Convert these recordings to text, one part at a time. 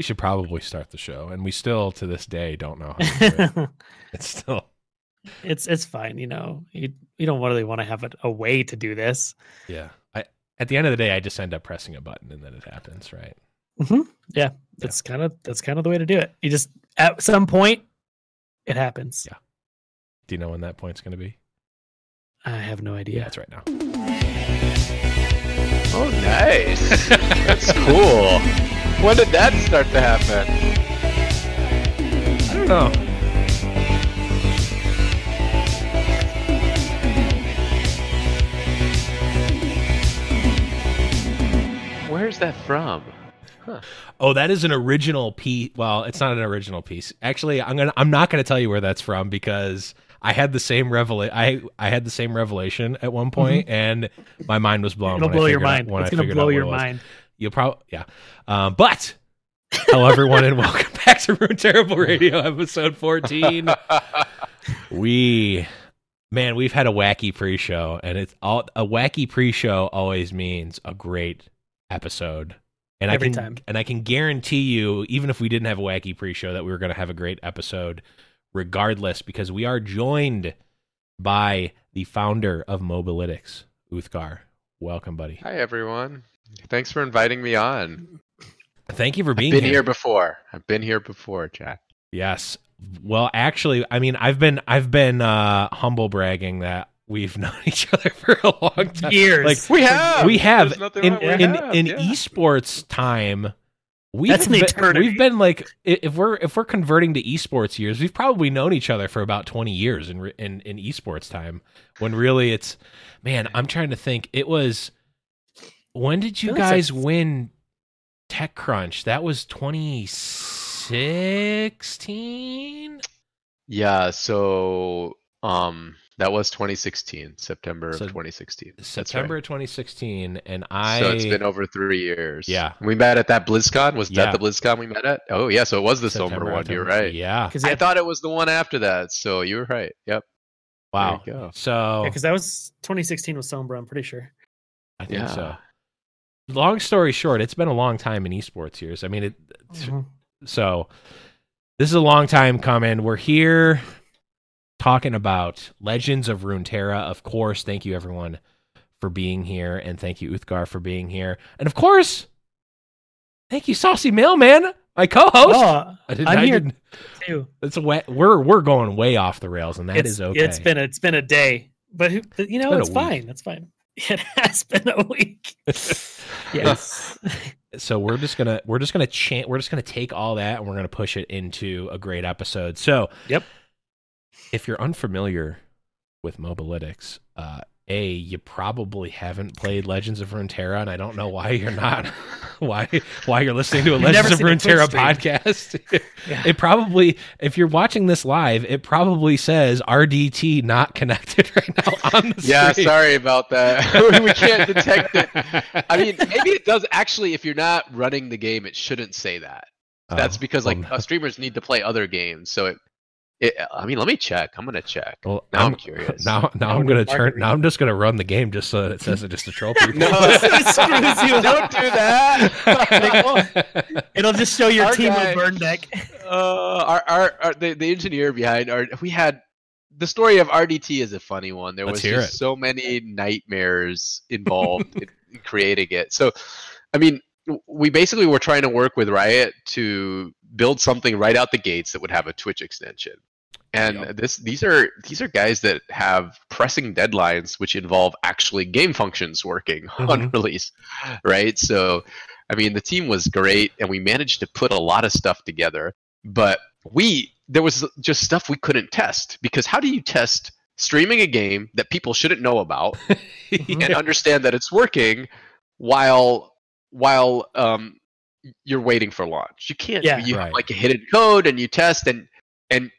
We should probably start the show, and we still to this day don't know how to do it. It's still it's it's fine, you know. You you don't really want to have a, a way to do this. yeah. I at the end of the day, I just end up pressing a button, and then it happens, right? hmm Yeah, that's kind of that's kind of the way to do it. You just at some point, it happens. Yeah. Do you know when that point's going to be? I have no Yeah, idea. it's right now. Oh, nice. That's cool. When did that start to happen? I don't know. Where's that from? Oh, that is an original piece. Well, it's not an original piece. Actually, I'm gonna. I'm not gonna tell you where that's from because I had the same revela- I I had the same revelation at one mm-hmm. point, and my mind was blown. It'll blow your out- mind. It's gonna blow your mind. You'll probably yeah. Um, but hello everyone, and welcome back to Ruin Terrible Radio, episode 14. we man, we've had a wacky pre-show, and it's all a wacky pre-show always means a great episode. And Every I can time. and I can guarantee you, even if we didn't have a wacky pre-show, that we were going to have a great episode, regardless, because we are joined by the founder of Mobalytics, Uthgar. Welcome, buddy. Hi, everyone. Thanks for inviting me on. Thank you for I've being been here before. I've been here before, Jack. Yes. Well, actually, I mean, I've been I've been uh humble bragging that we've known each other for a long time. Years. Like We have. we have There's in wrong with in, have, in yeah. esports time. We've That's an been, eternity. We've been like if we're if we're converting to esports years, we've probably known each other for about 20 years in in in esports time. When really it's man, I'm trying to think. It was when did you Feel like guys win TechCrunch? That was 2016. Yeah. So, um, that was 2016, September So, of 2016. September right. of 2016, and I. So it's been over three years. Yeah. We met at that BlizzCon. Was Yeah. that the BlizzCon we met at? Oh, yeah. So it was the September, Silver one. You're right. Yeah. because I thought it was the one after that. So you were right. Yep. Wow. There you go. So because that was 2016 with Sombra. I'm pretty sure. I think Yeah. so. Long story short, it's been a long time in esports years. I mean, it, Mhm. so this is a long time coming. We're here talking about Legends of Runeterra. Of course, thank you everyone for being here, and thank you Uthgar for being here, and of course, thank you Saucy Mailman, my co-host. Oh, I didn't, I'm I here too. It's a way, we're we're going way off the rails, and that it's, is okay. It's been a, it's been a day, but who, you know it's week. fine. That's fine. It has been a week. yes. so we're just gonna we're just gonna chant we're just gonna take all that and we're gonna push it into a great episode so Yep. if you're unfamiliar with mobalytics uh a you probably haven't played legends of runeterra and i don't know why you're not why why you're listening to a You've legends of seen runeterra podcast Yeah. it probably if you're watching this live it probably says rdt not connected right now on the screen. Yeah. screen. Sorry about that. we can't detect it. I mean, maybe it does actually. If you're not running the game, it shouldn't say that. That's Oh, because like well, uh, streamers need to play other games. So it, it. I mean, let me check. I'm gonna check. well, Now I'm curious. Now, now Now I'm gonna turn. Now I'm just gonna run the game just so that it says it just to troll people. No, It screws you don't do that. It'll just show your Our team guy- of burn deck. uh, our, our, our the, the engineer behind our we had the story of RDT is a funny one. There Let's was just it. so many nightmares involved in, in creating it. So, I mean, we basically were trying to work with Riot to build something right out the gates that would have a Twitch extension. And Yep. this these are these are guys that have pressing deadlines which involve actually game functions working on Mhm. release, right? So, I mean, the team was great, and we managed to put a lot of stuff together. But we there was just stuff we couldn't test because how do you test streaming a game that people shouldn't know about and understand that it's working while while um you're waiting for launch you can't Yeah. you Right. have like a hidden code and you test and and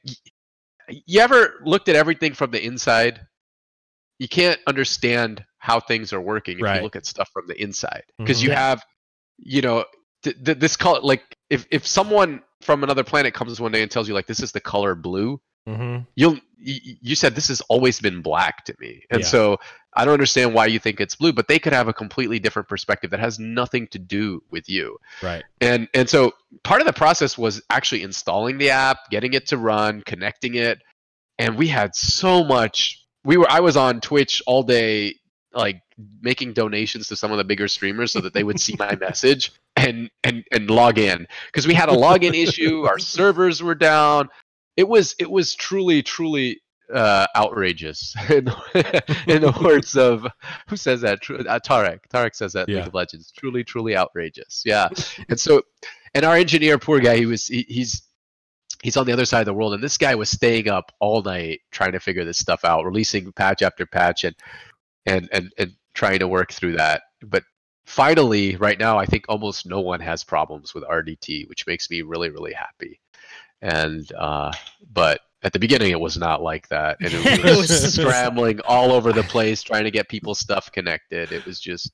you ever looked at everything from the inside you can't understand how things are working if Right. you look at stuff from the inside because Mhm. you have you know th- th- this color like if if someone from another planet comes one day and tells you like this is the color blue Mm-hmm. you'll you said this has always been black to me and Yeah. so i don't understand why you think it's blue but they could have a completely different perspective that has nothing to do with you Right. and and so part of the process was actually installing the app getting it to run connecting it and we had so much we were i was on twitch all day like making donations to some of the bigger streamers so that they would see my message and and and log in because we had a login issue our servers were down it was it was truly truly uh, outrageous in, in the words of who says that? Uh, Taric. Taric says that Yeah. League of Legends. Truly truly outrageous. Yeah. And so and our engineer poor guy he was he, he's he's on the other side of the world and this guy was staying up all night trying to figure this stuff out releasing patch after patch and and and, and trying to work through that. But finally right now i think almost no one has problems with rdt which makes me really really happy and uh but at the beginning it was not like that. And it It was, was- scrambling all over the place trying to get people's stuff connected. It was just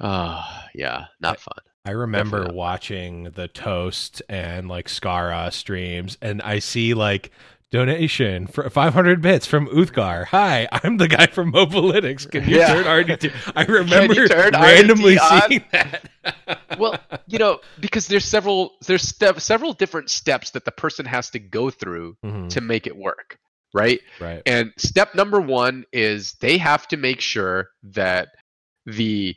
uh yeah not fun. I remember Definitely. watching the Toast and like Scarra streams, and I see like donation for 500 bits from Uthgar. Hi, I'm the guy from Mobalytics. Can you Yeah. turn RDT? I remember randomly RDT on? seeing that. well you know because there's several there's step, several different steps that the person has to go through Mhm, to make it work right right. And step number one is they have to make sure that the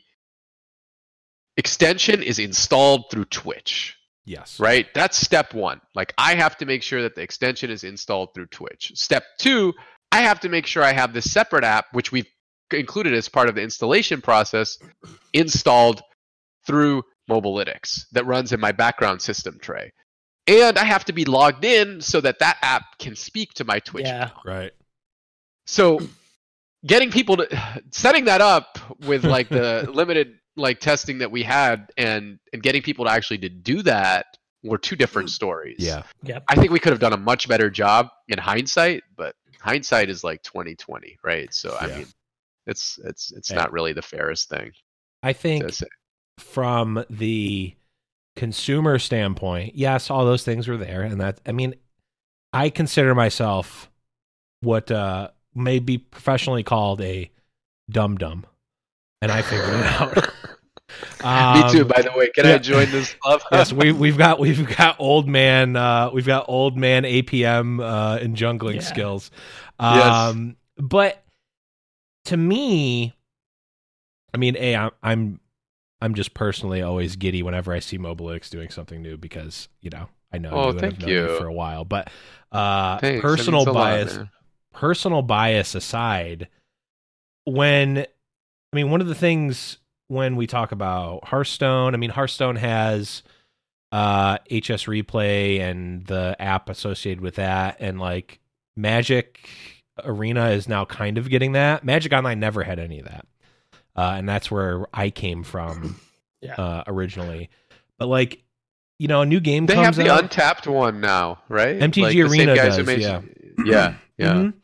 extension is installed through Twitch, Yes. right? That's step one. Like, I have to make sure that the extension is installed through Twitch. Step two, I have to make sure I have this separate app, which we've included as part of the installation process, installed through Mobalytics that runs in my background system tray. And I have to be logged in so that that app can speak to my Twitch Yeah. account. Right. So getting people to setting that up with like the limited like testing that we had and and getting people to actually to do that were two different stories. Yeah. Yep. I think we could have done a much better job in hindsight, but hindsight is like 2020, right? So I mean it's it's it's Yeah. not really the fairest thing I think from the consumer standpoint, yes, all those things were there, and that I mean, I consider myself what uh, may be professionally called a dum dum, and I figured it out. Me too, Um, by the way. Can yeah. I join this club? yes, we we've got we've got old man uh, we've got old man APM uh, and jungling Yeah. skills. Yes. Um, but to me, I mean, a I'm, I'm I'm just personally always giddy whenever I see Mobalytics doing something new because you know I know Oh, you and I've thank known you. for a while, but uh, Thanks, personal means lot, bias personal bias aside, when I mean one of the things when we talk about Hearthstone, I mean Hearthstone has uh HSReplay and the app associated with that and like Magic Arena is now kind of getting that. Magic Online never had any of that. Uh and that's where I came from Yeah. uh originally. But like you know, a new game They have the out. untapped one now, right? MTG Like, the same Arena guys who does, made- yeah. Yeah, yeah. Mhm.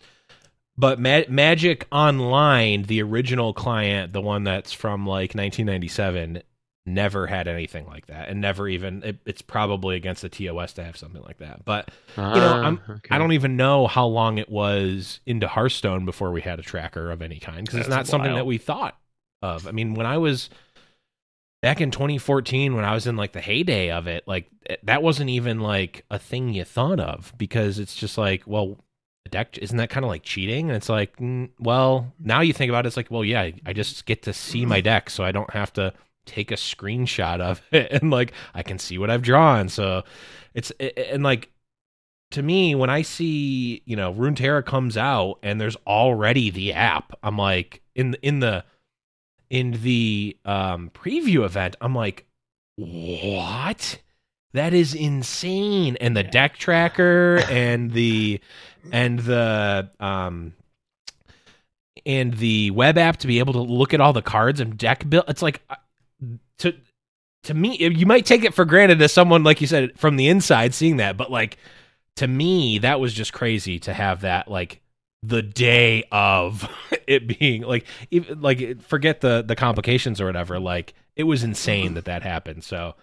But Ma- Magic Online, the original client, the one that's from like 1997, never had anything like that, and never even. It, it's probably against the TOS to have something like that. But you know, I'm- Ah, okay. I don't even know how long it was into Hearthstone before we had a tracker of any kind because it's not something that we thought of. I mean, when I was back in 2014, when I was in like the heyday of it, like that wasn't even like a thing you thought of because it's just like, well, deck isn't that kind of like cheating? And it's like, mm, well, now you think about it, it's like, well, yeah, I- just get to see my deck, so I don't have to take a screenshot of it and like I can see what I've drawn. So it's and like to me when I see you know Runeterra comes out and there's already the app, I'm like in in the in the um preview event, I'm like, what? That is insane. And the deck tracker and the and the um and the web app to be able to look at all the cards and deck build. It's like uh, to to me, you might take it for granted as someone like you said from the inside seeing that, but like to me, that was just crazy to have that like the day of it being like even like forget the the complications or whatever. Like it was insane that that happened. So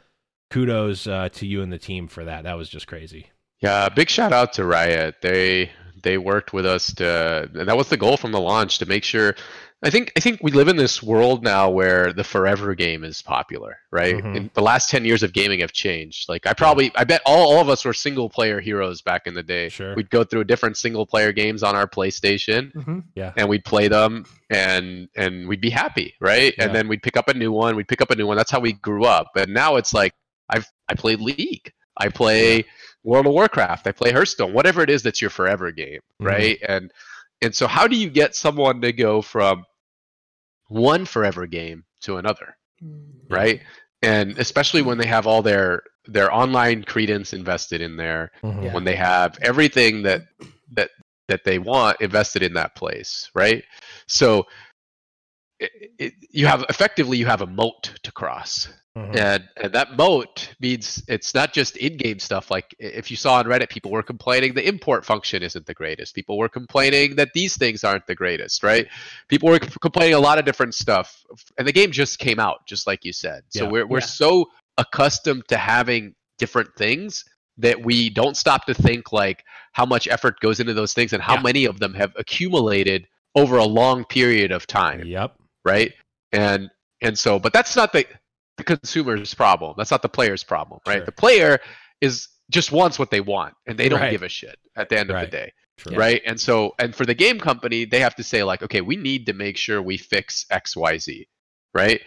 kudos uh, to you and the team for that. That was just crazy. Yeah, big shout out to Riot. They they worked with us to that was the goal from the launch to make sure I think I think we live in this world now where the forever game is popular, right? Mhm. And the last ten years of gaming have changed. Like I probably I bet all, all of us were single player heroes back in the day. Sure. We'd go through different single player games on our PlayStation hmm and we'd play them and and we'd be happy, right? Yeah. And then we'd pick up a new one, we'd pick up a new one. That's how we grew up. And now it's like I've I play League. I play World of Warcraft. I play Hearthstone. Whatever it is that's your forever game, Mhm. right? And and so how do you get someone to go from one forever game to another, right? And especially when they have all their their online credence invested in there, Mhm. Yeah. when they have everything that that that they want invested in that place, right? So it, it, you have effectively you have a moat to cross, Mhm. and and that moat means it's not just in-game stuff. Like if you saw on Reddit, people were complaining the import function isn't the greatest. People were complaining that these things aren't the greatest, right? People were c- complaining a lot of different stuff, and the game just came out, just like you said. So Yeah. we're we're Yeah. so accustomed to having different things that we don't stop to think like how much effort goes into those things and how Yeah. many of them have accumulated over a long period of time Yep. right and and so but that's not the the consumer's problem. That's not the player's problem right? Sure. the player is just wants what they want and they don't Right. give a shit at the end of the day True. right? And so and for the game company they have to say like okay we need to make sure we fix xyz right?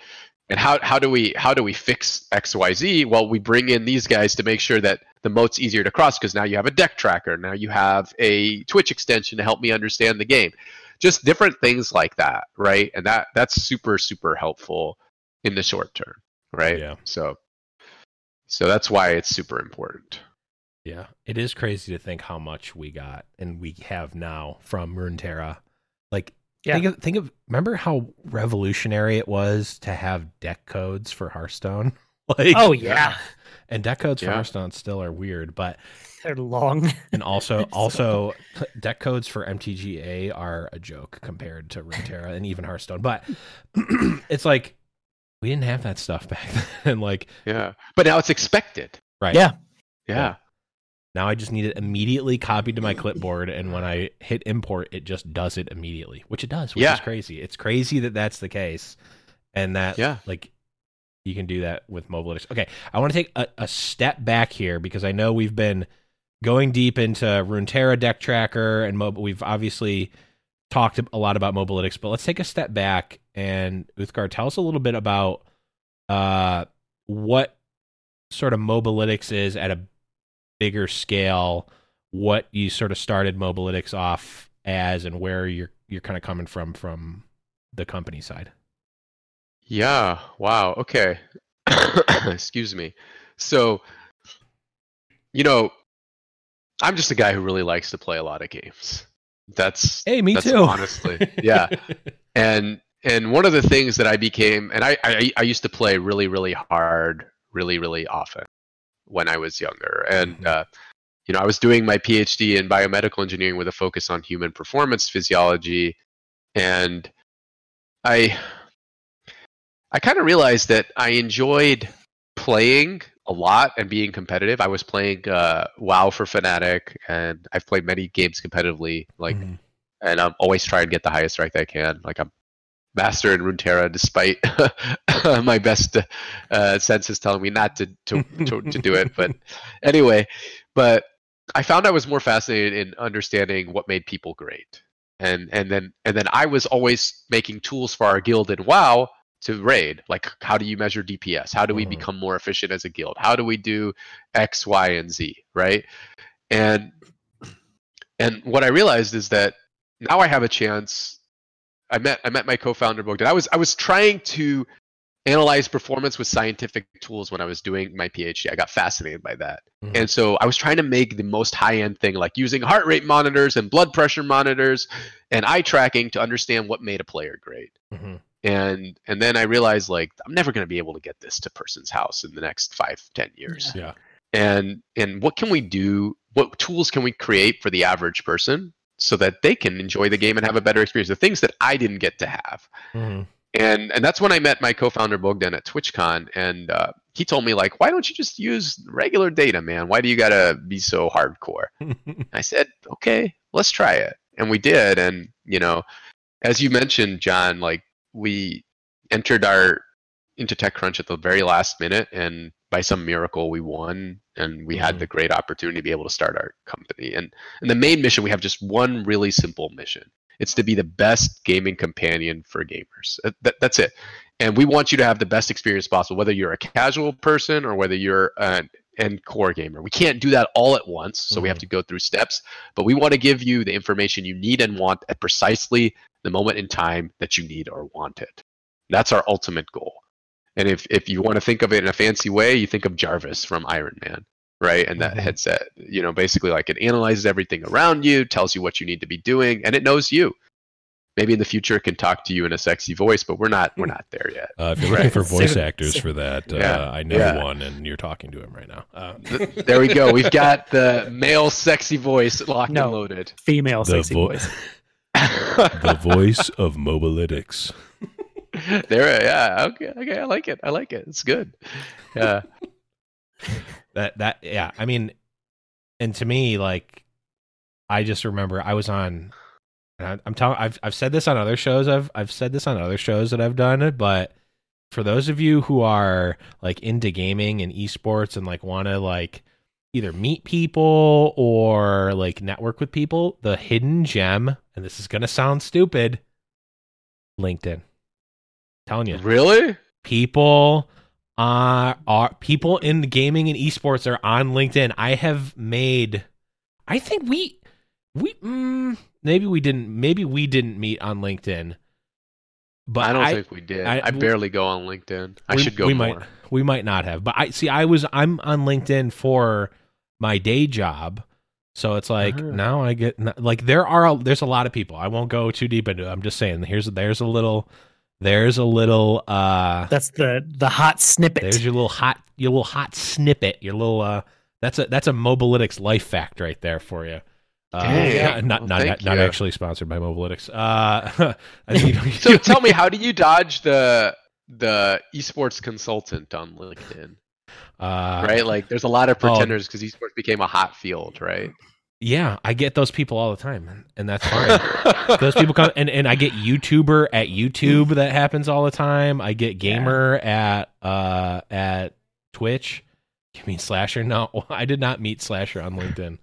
And how, how do we how do we fix xyz well we bring in these guys to make sure that the moat's easier to cross because now you have a deck tracker. Now you have a twitch extension to help me understand the game. Just different things like that right? And that that's super super helpful in the short term right Yeah. so so that's why it's super important Yeah, it is crazy to think how much we got and we have now from Runeterra. Like, Yeah. think of think of remember how revolutionary it was to have deck codes for Hearthstone. like, Oh yeah, and deck codes for Hearthstone still are weird, but they're long. and also So- also deck codes for MTGA are a joke compared to Runeterra and even Hearthstone. But it's like we didn't have that stuff back then. like, yeah but now it's expected right? Yeah. yeah Now I just need it immediately copied to my clipboard, and when I hit import, it just does it immediately, which it does, which Yeah. is crazy. It's crazy that that's the case, and that Yeah. like you can do that with Mobalytics. Okay, I want to take a, a step back here because I know we've been going deep into Runeterra deck tracker, and Mob- we've obviously talked a lot about Mobalytics, but let's take a step back and Uthgar, tell us a little bit about uh, what sort of Mobalytics is at a bigger scale, what you sort of started Mobalytics off as, and where you're you're kind of coming from from the company side. Yeah. Wow. Okay. Excuse me. So, you know, I'm just a guy who really likes to play a lot of games. That's Hey, me that's too. honestly, yeah. and and one of the things that I became, and I, I I used to play really really hard, really really often when I was younger, and Mhm. uh, you know I was doing my PhD in biomedical engineering with a focus on human performance physiology, and I I kind of realized that I enjoyed playing a lot and being competitive. I was playing uh, WoW for Fnatic, and I've played many games competitively, like Mhm. and I'm always trying to get the highest rank I can. Like I'm master in Runeterra, despite my best uh, senses telling me not to to, to to do it. But anyway, but I found I was more fascinated in understanding what made people great, and and then and then I was always making tools for our guild in WoW to raid. Like how do you measure DPS? How do we Mhm. become more efficient as a guild? How do we do X, Y, and Z? Right, and and what I realized is that now I have a chance. I met I met my co-founder Bogdan. I was I was trying to analyze performance with scientific tools when I was doing my PhD. I got fascinated by that. Mhm. And so I was trying to make the most high-end thing like using heart rate monitors and blood pressure monitors and eye tracking to understand what made a player great. Mhm. And and then I realized like I'm never going to be able to get this to person's house in the next five, ten years Yeah. and and what can we do what tools can we create for the average person so that they can enjoy the game and have a better experience the things that i didn't get to have Mhm. and and that's when i met my co-founder bogdan at twitchcon and uh, he told me like, why don't you just use regular data, man? Why do you gotta be so hardcore? I said, okay, let's try it, and we did. And you know, as you mentioned, John, like we entered our into TechCrunch at the very last minute, and by some miracle, we won, and we had Mhm. the great opportunity to be able to start our company. And and the main mission, we have just one really simple mission. It's to be the best gaming companion for gamers. That- that- that's it. And we want you to have the best experience possible, whether you're a casual person or whether you're an end core gamer. We can't do that all at once, so we have Mhm. to go through steps. But we want to give you the information you need and want at precisely the moment in time that you need or want it. That's our ultimate goal. And if, if you want to think of it in a fancy way, you think of Jarvis from Iron Man, right? And that Mhm. headset, you know, basically like it analyzes everything around you, tells you what you need to be doing, and it knows you. Maybe in the future it can talk to you in a sexy voice, but we're not we're not there yet. Uh, if you're looking for voice it. actors for that, uh, I know Yeah. one, and you're talking to him right now. Uh, Th- there we go. We've got the male sexy voice locked No. and loaded. Female The sexy vo- voice. the voice of Mobalytics. there, yeah. Okay, okay. I like it. I like it. It's good. Yeah. That that yeah. I mean, and to me, like, I just remember I was on. And I- I'm telling. I've I've said this on other shows. I've I've said this on other shows that I've done. But for those of you who are like into gaming and esports and like want to like either meet people or like network with people, the hidden gem, and this is gonna sound stupid, LinkedIn. telling you, Really? people are are people in the gaming and esports are on LinkedIn. I have made I think we we mm, maybe we didn't maybe we didn't meet on LinkedIn. But I don't I, think we did. I- I, barely go on LinkedIn. I we- should go we more. might we might not have. But I see I was I'm on LinkedIn for my day job. So it's like Uh-huh. now I get like there are a, there's a lot of people. I won't go too deep into it. I'm just saying here's there's a little there's a little uh That's the the hot snippet. There's your little hot, your little hot snippet. Your little uh, that's a that's a Mobalytics life fact right there for you. Uh, not Well, not thank not actually sponsored by Mobalytics. Uh, I think So tell me, how do you dodge the the esports consultant on LinkedIn? uh, right? Like, there's a lot of oh. pretenders because esports became a hot field, right? Yeah, I get those people all the time, and that's fine. those people come and, and I get YouTuber at YouTube that happens all the time. I get gamer at uh at Twitch. You mean Slasher? No, I did not meet Slasher on LinkedIn.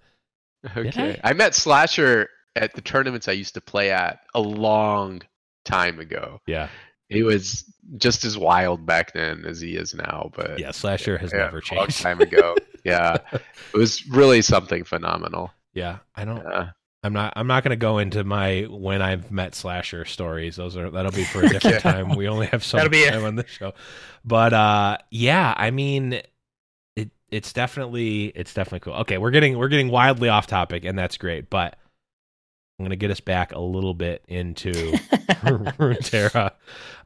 Okay. I met Slasher at the tournaments I used to play at a long time ago. Yeah, He was just as wild back then as he is now, but yeah, Slasher has yeah, never a long changed. time ago. yeah, it was really something phenomenal. Yeah, I don't. Yeah. I'm not. I'm not going to go into my when I've met slasher stories. Those are that'll be for a different Okay. time. We only have so That'll much be time on this show, but uh, yeah. I mean, it it's definitely it's definitely cool. Okay, we're getting we're getting wildly off topic, and that's great. But I'm going to get us back a little bit into Runeterra.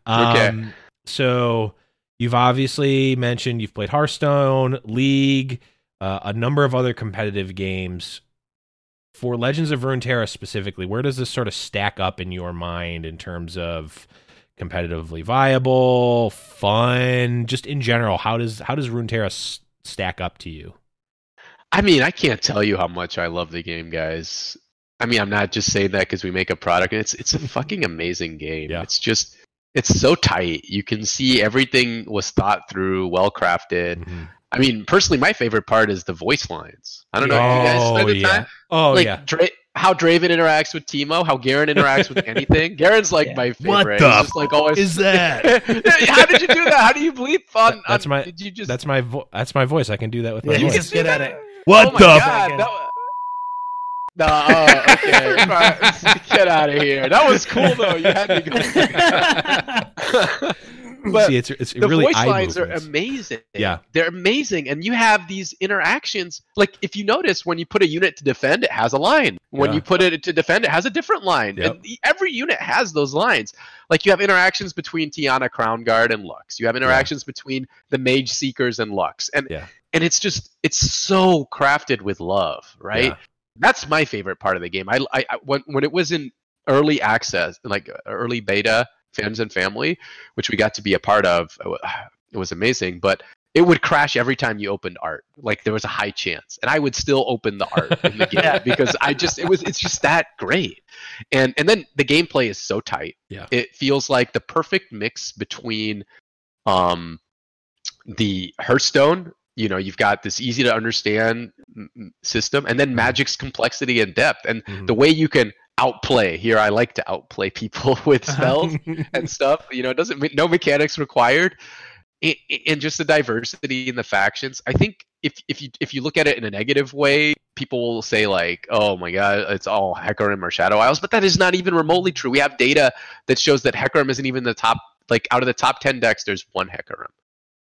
Um, Okay. So you've obviously mentioned you've played Hearthstone, League, uh, a number of other competitive games. For Legends of Runeterra specifically, where does this sort of stack up in your mind in terms of competitively viable, fun, just in general? How does how does Runeterra s- stack up to you? I mean, I can't tell you how much I love the game, guys. I mean, I'm not just saying that because we make a product. It's it's a fucking amazing game. Yeah. It's just it's so tight. You can see everything was thought through, well crafted. Mhm. I mean, personally, my favorite part is the voice lines. I don't know if you guys Oh, yeah. time. Oh like yeah. Dra- how Draven interacts with Teemo, how Garen interacts with anything. Garen's like Yeah. my What favorite. the He's just like always. is that? how did you do that? How do you bleep on? That's on- my- Did you just? That's my vo- that's my voice. I can do that with my Yeah, you voice. just get at it. Oh what oh my the? God, f- that wa- No, oh, uh, okay. Fine. Get out of here. That was cool though. You had me go. but See, it's it's the really voice lines movements. are amazing. Yeah. they're amazing, and you have these interactions. Like if you notice, when you put a unit to defend, it has a line. When Yeah. you put it to defend, it has a different line. Yep. And every unit has those lines. Like you have interactions between Tianna, Crown Guard, and Lux. You have interactions between the Mage Seekers and Lux, and Yeah. and it's just it's so crafted with love, right? Yeah. That's my favorite part of the game. I, I, I when when it was in early access, like early beta, fans and family, which we got to be a part of, it was amazing. But it would crash every time you opened art. Like there was a high chance, and I would still open the art in the game Yeah. because I just it was it's just that great. And and then the gameplay is so tight. Yeah. It feels like the perfect mix between um the Hearthstone. You know, you've got this easy to understand system, and then Magic's complexity and depth, and Mhm. the way you can outplay. Here, I like to outplay people with spells and stuff. You know, it doesn't no mechanics required, I- I- and just the diversity in the factions. I think if if you if you look at it in a negative way, people will say like, "Oh my god, it's all Hecarim or Shadow Isles," but that is not even remotely true. We have data that shows that Hecarim isn't even the top. Like out of the top ten decks, there's one Hecarim,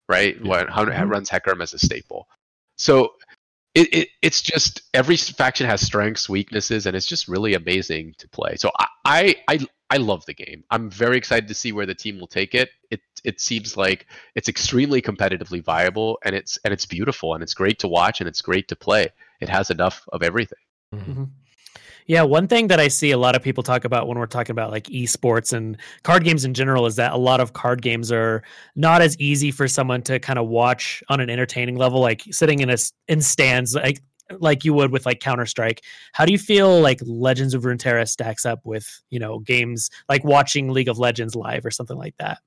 right? Yeah. What how Mhm. runs Hecarim as a staple. So it, it it's just every faction has strengths, weaknesses, and it's just really amazing to play. So I, I I I love the game. I'm very excited to see where the team will take it. It it seems like it's extremely competitively viable, and it's and it's beautiful, and it's great to watch, and it's great to play. It has enough of everything. Mhm. Yeah, one thing that I see a lot of people talk about when we're talking about like esports and card games in general is that a lot of card games are not as easy for someone to kind of watch on an entertaining level, like sitting in a in stands like like you would with like Counter Strike. How do you feel like Legends of Runeterra stacks up with you know games like watching League of Legends live or something like that?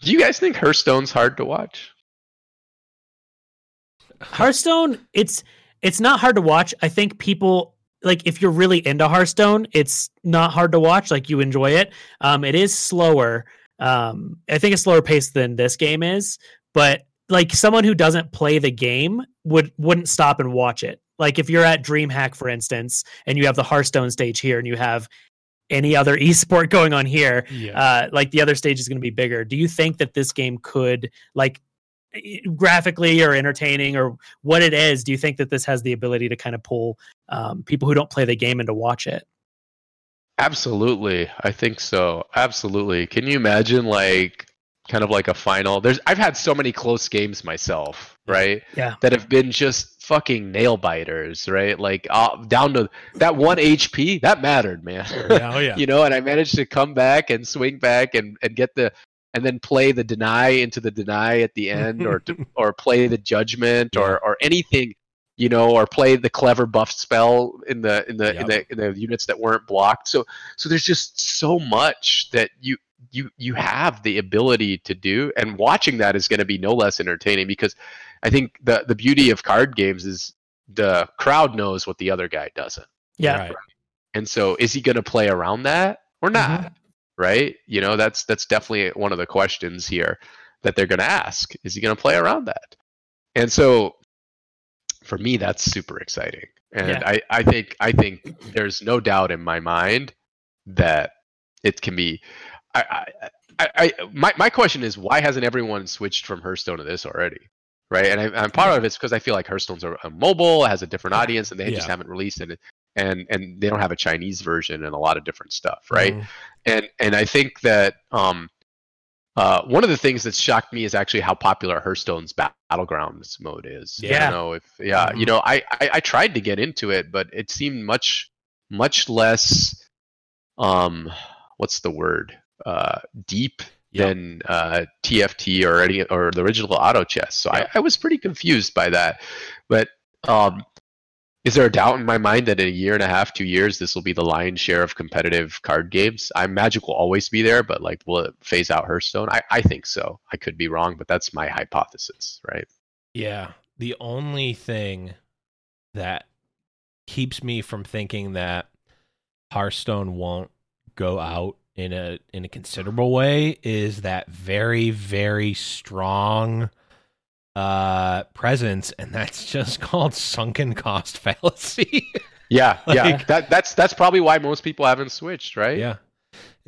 Do you guys think Hearthstone's hard to watch? Hearthstone, it's it's not hard to watch. I think people like if you're really into Hearthstone, it's not hard to watch. Like you enjoy it. Um, it is slower. Um, I think it's slower pace than this game is, but like someone who doesn't play the game would wouldn't stop and watch it. Like if you're at DreamHack, for instance, and you have the Hearthstone stage here, and you have any other esport going on here, Yeah. uh, like the other stage is going to be bigger. Do you think that this game could like graphically or entertaining or what it is? Do you think that this has the ability to kind of pull um, people who don't play the game in to watch it? Absolutely, I think so. Absolutely. Can you imagine like kind of like a final? There's I've had so many close games myself, right? Yeah. That have been just fucking nail biters, right? Like uh, down to that one HP that mattered, man. yeah, oh yeah. you know, and I managed to come back and swing back and and get the and then play the deny into the deny at the end, or or play the judgment, or or anything, you know, or play the clever buff spell in the in the in the in the units that weren't blocked. So so there's just so much that you you you have the ability to do, and watching that is going to be no less entertaining because I think the the beauty of card games is the crowd knows what the other guy doesn't. Yeah. Right. And so is he going to play around that or not? Mm-hmm. Right? You know, that's that's definitely one of the questions here that they're going to ask. Is he going to play around that? And so for me that's super exciting. And Yeah. I I think I think there's no doubt in my mind that it can be I I, I, my my question is why hasn't everyone switched from Hearthstone to this already? Right, and I, I'm part of it's because I feel like Hearthstone's a, a mobile, it has a different audience, and they just haven't released it and and they don't have a Chinese version and a lot of different stuff, right? Mhm. And and I think that um, uh, one of the things that shocked me is actually how popular Hearthstone's battlegrounds mode is. Yeah. don't know if yeah, you know, I, I I tried to get into it, but it seemed much much less um, what's the word? Uh, deep Yep. than uh, TFT or any or the original auto chess. So Yep. I, I was pretty confused by that. But um, is there a doubt in my mind that in a year and a half, two years, this will be the lion's share of competitive card games? I Magic will always be there, but like, will it phase out Hearthstone? I, I think so. I could be wrong, but that's my hypothesis, right? Yeah. The only thing that keeps me from thinking that Hearthstone won't go out in a in a considerable way is that very very strong uh presence and that's just called sunken cost fallacy. Yeah, yeah. That that's that's probably why most people haven't switched, right? yeah.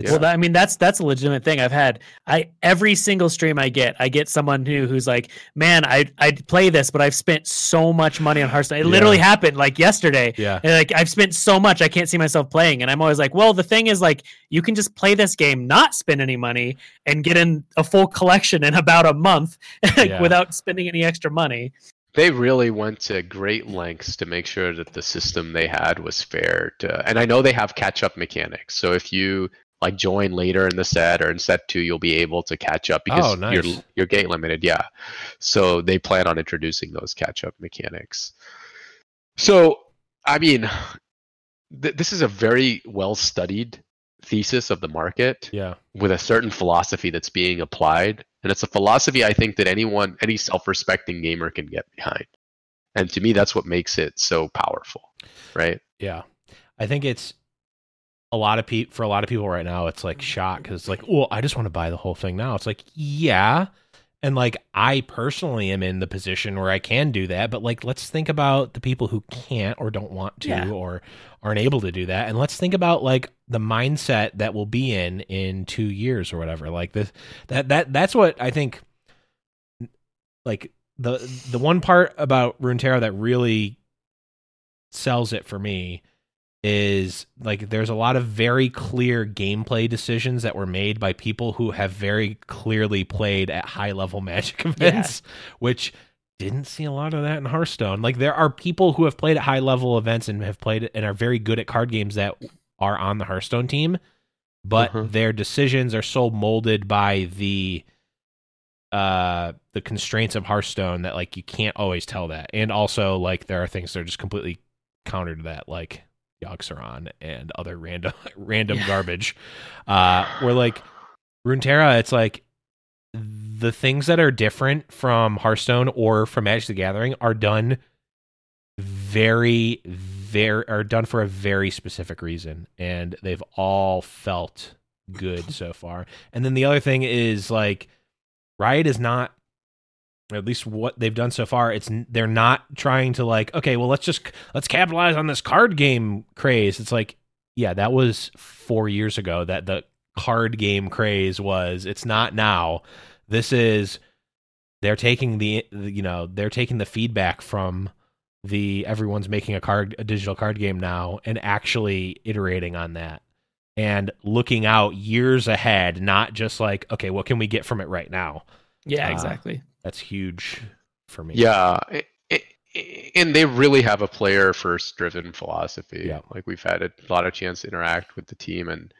It's, Well, that, I mean, that's that's a legitimate thing. I've had I every single stream I get, I get someone who who's like, "Man, I I play this, but I've spent so much money on Hearthstone. It Yeah. literally happened like yesterday. yeah. And like I've spent so much, I can't see myself playing. And I'm always like, well, the thing is, like, you can just play this game, not spend any money, and get in a full collection in about a month like, Yeah. without spending any extra money. they really went to great lengths to make sure that the system they had was fair to and i know they have catch up mechanics so if you like join later in the set or in set two you'll be able to catch up because Oh, nice. you're you're gate limited yeah so they plan on introducing those catch up mechanics so i mean th- this is a very well studied thesis of the market Yeah. with a certain philosophy that's being applied and it's a philosophy i think that anyone any self-respecting gamer can get behind and to me that's what makes it so powerful right Yeah. I think it's a lot of people for a lot of people right now it's like shock cuz it's like, "Well, I just want to buy the whole thing now." It's like, "Yeah." And like I personally am in the position where I can do that, but like let's think about the people who can't or don't want to Yeah. or aren't able to do that. And let's think about like the mindset that we'll be in in 2 years or whatever. Like this that that that's what I think like the the one part about Runeterra that really sells it for me is like there's a lot of very clear gameplay decisions that were made by people who have very clearly played at high level magic events which didn't see a lot of that in Hearthstone like there are people who have played at high level events and have played and are very good at card games that are on the Hearthstone team but Mhm. their decisions are so molded by the uh the constraints of Hearthstone that like you can't always tell that. And also like there are things that are just completely counter to that, like Yogg-Saron and other random random Yeah. garbage. Uh where like Runeterra, it's like the things that are different from Hearthstone or from Magic the Gathering are done very very are done for a very specific reason and they've all felt good so far. And then the other thing is like Riot is not at least what they've done so far it's they're not trying to like okay well let's just let's capitalize on this card game craze. It's like yeah that was 4 years ago that the card game craze was. It's not now. This is they're taking the you know they're taking the feedback from the everyone's making a card a digital card game now and actually iterating on that and looking out years ahead not just like okay what can we get from it right now? Yeah, Uh, exactly. That's huge for me Yeah, i- i- and they really have a player first driven philosophy. Yeah. Like we've had a lot of chance to interact with the team, and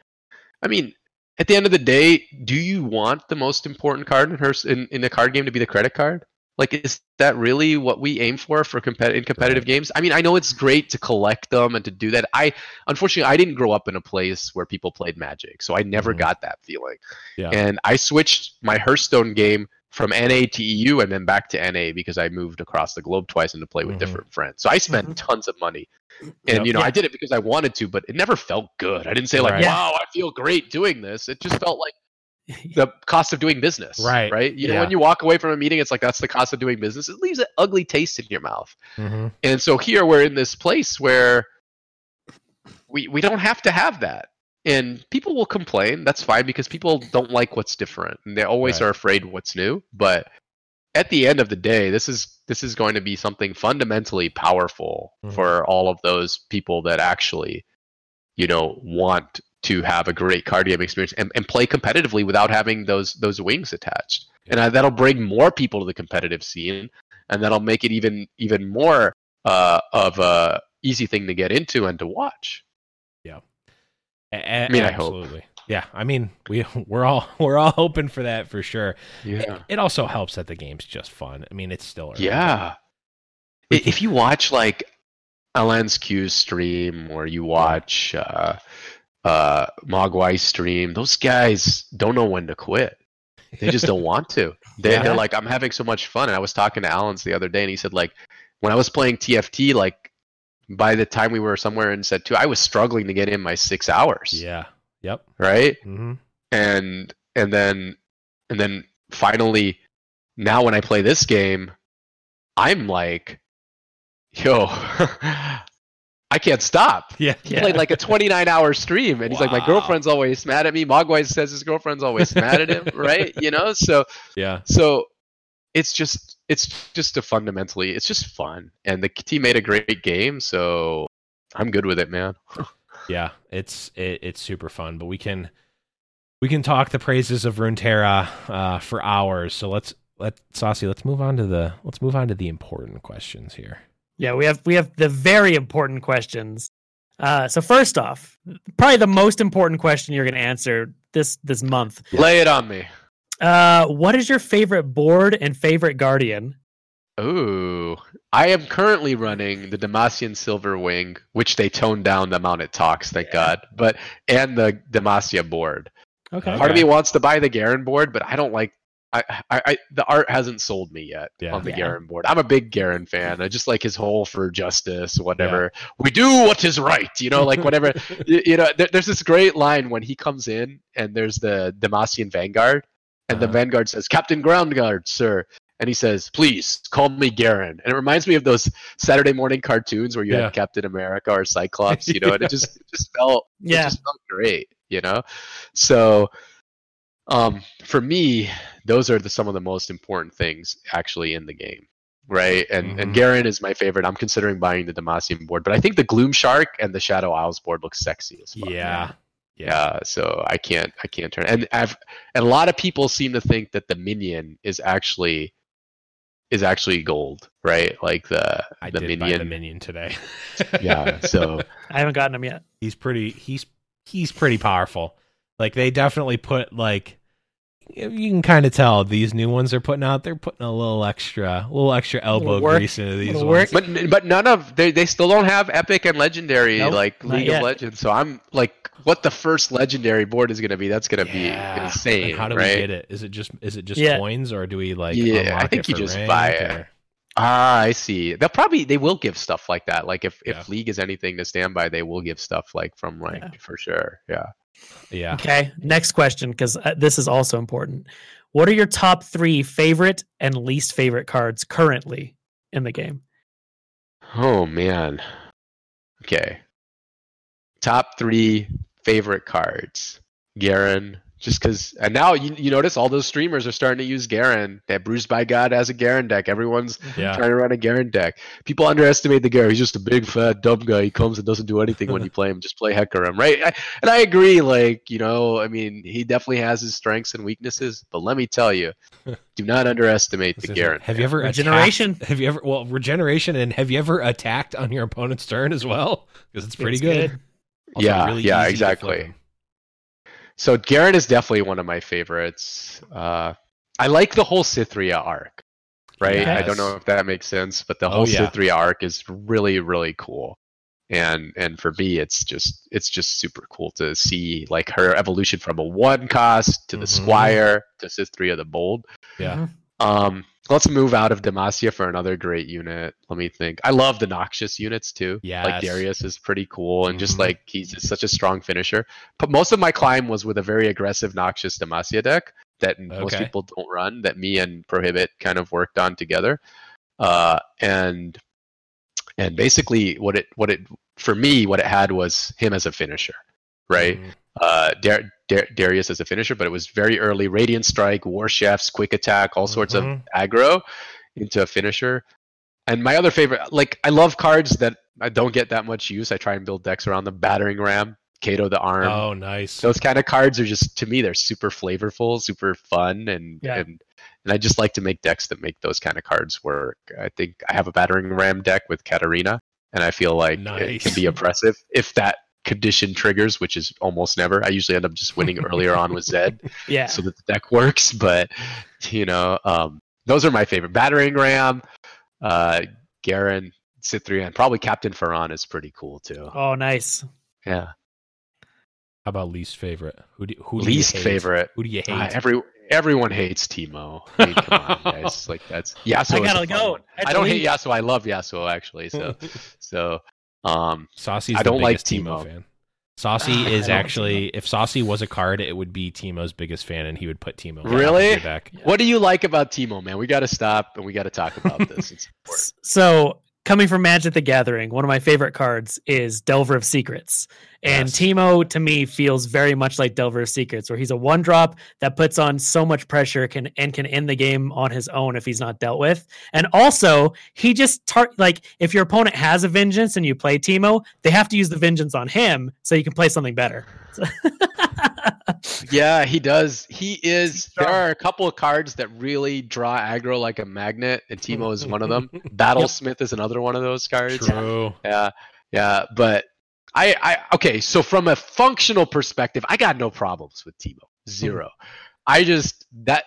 I mean, at the end of the day, do you want the most important card in her in, in a card game to be the credit card? Like, is that really what we aim for for compet- in competitive games? I mean, I know it's great to collect them and to do that. I unfortunately I didn't grow up in a place where people played Magic, so I never Mhm. got that feeling. Yeah. And I switched my Hearthstone game from NA to EU and then back to NA because I moved across the globe twice and to play with Mhm. different friends. So I spent Mhm. tons of money. And Yep. you know, Yeah. I did it because I wanted to, but it never felt good. I didn't say like, Right. Yeah. "Wow, I feel great doing this." It just felt like the cost of doing business. Right. Right. You know, when you walk away from a meeting, it's like that's the cost of doing business. It leaves an ugly taste in your mouth. Mhm. And so here we're in this place where we we don't have to have that. And people will complain. That's fine because people don't like what's different. And they always Right. are afraid what's new. But at the end of the day, this is this is going to be something fundamentally powerful Mhm. for all of those people that actually, you know, want to have a great card game experience and, and play competitively without having those those wings attached. And uh, that'll bring more people to the competitive scene, and that'll make it even even more uh, of a easy thing to get into and to watch. A- I mean, I hope. absolutely. Yeah, I mean, we we're all we're all hoping for that for sure. Yeah. It also helps that the game's just fun. I mean, it's still early. Yeah. I- If you watch like Alanzq stream or you watch uh, uh, Mogwai stream, those guys don't know when to quit. They just don't want to. They, Yeah. They're like, I'm having so much fun. And I was talking to Alan's the other day, and he said, like, when I was playing TFT, like, by the time we were somewhere in set two, I was struggling to get in my six hours. Yeah. Yep. Right. hmm and and then and then finally now when i play this game i'm like yo i can't stop Yeah. he played like a 29 hour stream and he's like my girlfriend's always mad at me mogwai says his girlfriend's always mad at him right you know so Yeah. so it's just it's just a fundamentally it's just fun and the team made a great game so i'm good with it man Yeah. It's it, it's super fun, but we can we can talk the praises of Runeterra uh, for hours. So let's let Saucy. Let's move on to the let's move on to the important questions here. Yeah, we have we have the very important questions. Uh, so first off, probably the most important question you're going to answer this this month. Lay it on me. Uh, what is your favorite board and favorite guardian? Ooh, I am currently running the Demacian Silver Wing, which they toned down the amount it talks, thank God. But and the Demacia board. Okay. Part of me wants to buy the Garen board, but I don't like. I, I, I the art hasn't sold me yet Yeah. on the Yeah. Garen board. I'm a big Garen fan. I just like his whole for justice, whatever. We do what is right, you know, like whatever. you, you know, there, there's this great line when he comes in and there's the Demacian Vanguard, and the. Vanguard says, "Captain Crownguard, sir." And he says, "Please call me Garen." And it reminds me of those Saturday morning cartoons where you Yeah. had Captain America or Cyclops, you know, and it just it just felt it Yeah. just felt great, you know. So, um, for me, those are the, some of the most important things actually in the game, right? And Mhm. and Garen is my favorite. I'm considering buying the Demacian board, but I think the Gloom Shark and the Shadow Isles board looks sexy as fuck. Yeah. Yeah. Yeah, so I can't I can't turn and I've and a lot of people seem to think that the minion is actually is actually gold, right? Like the I the did minion. buy the minion today. yeah, so I haven't gotten him yet. he's pretty he's he's pretty powerful. Like they definitely put like you can kind of tell these new ones they're putting out. They're putting a little extra, a little extra elbow work, grease into these little ones. work. but but none of they they still don't have epic and legendary Nope, like League yet. of Legends. So I'm like what the first legendary board is going to be. That's going to Yeah. be And insane, how do right? we get it? Is it just is it just Yeah. coins or do we like? Yeah, I think it you just ranked, buy it. or- Ah, I see. They'll probably they will give stuff like that. Like if Yeah. if League is anything to stand by, they will give stuff like from ranked for sure. Yeah. Yeah. Okay. Next question, because uh, this is also important. What are your top three favorite and least favorite cards currently in the game? Oh man. Okay. Top three favorite cards. Garen. Just because, and now you, you notice all those streamers are starting to use Garen. That Bruised by God has a Garen deck. Everyone's Yeah. trying to run a Garen deck. People underestimate the Garen. He's just a big fat dumb guy. He comes and doesn't do anything when you play him. Just play Hecarim, right? I, and I agree. Like you know, I mean, he definitely has his strengths and weaknesses. But let me tell you, do not underestimate the This Garen. Have you ever attacked- Regeneration. Have you ever well regeneration and have you ever attacked on your opponent's turn as well? Because it's pretty It's good. good. Also Yeah, really yeah, easy to exactly. Flip 'em. So Garen is definitely one of my favorites. Uh, I like the whole Cithria arc, right? I don't know if that makes sense, but the Oh, whole yeah. Cithria arc is really, really cool. And and for me, it's just it's just super cool to see like her evolution from a one cost to the Mhm. Squire to Cithria the Bold. Yeah. Mhm. Um, let's move out of Demacia for another great unit. Let me think. I love the Noxus units too. Yeah. Like Darius is pretty cool, and just Mhm. like he's just such a strong finisher. But most of my climb was with a very aggressive Noxus Demacia deck that most people don't run. That me and Prohibit kind of worked on together. Uh, and and basically, what it what it for me, what it had was him as a finisher, right? Mhm. Uh, Dar- Dar- Darius as a finisher, but it was very early. Radiant Strike, War Chefs, Quick Attack, all sorts Mhm. of aggro into a finisher. And my other favorite, like I love cards that I don't get that much use. I try and build decks around them. Battering Ram, Kato the Arm. Oh, nice. Those kind of cards are just to me they're super flavorful, super fun, and Yeah. and and I just like to make decks that make those kind of cards work. I think I have a Battering Ram deck with Katarina, and I feel like it can be oppressive if that condition triggers, which is almost never. I usually end up just winning earlier on with Zed, Yeah. so that the deck works. But you know, um, those are my favorite. Battering Ram, uh, Garen, Cithria, and probably Captain Farron is pretty cool too. Oh, nice. Yeah, How about least favorite? Who do who do you least hate? favorite. Who do you hate? Uh, every everyone hates Teemo. I mean, come on, guys. Like that's Yasuo. I gotta go. I I don't hate leave. Yasuo. I love Yasuo actually. So so um Saucy's I the don't like biggest Timo. Teemo. fan. Saucy Ah, is actually if Saucy was a card, it would be Teemo's biggest fan, and he would put Teemo. Really? in your what do you like about Teemo, man? We got to stop and we got to talk about this. It's important. S- So, coming from Magic the Gathering, one of my favorite cards is Delver of Secrets. And Yes. Teemo, to me, feels very much like Delver of Secrets, where he's a one drop that puts on so much pressure can and can end the game on his own if he's not dealt with. And also, he just tar- like if your opponent has a vengeance and you play Teemo, they have to use the vengeance on him so you can play something better. Yeah, he does. He is. There are a couple of cards that really draw aggro like a magnet, and Teemo is one of them. Battlesmith is another one of those cards. True. Yeah, yeah. But I, I okay. So from a functional perspective, I got no problems with Teemo. Zero. I just that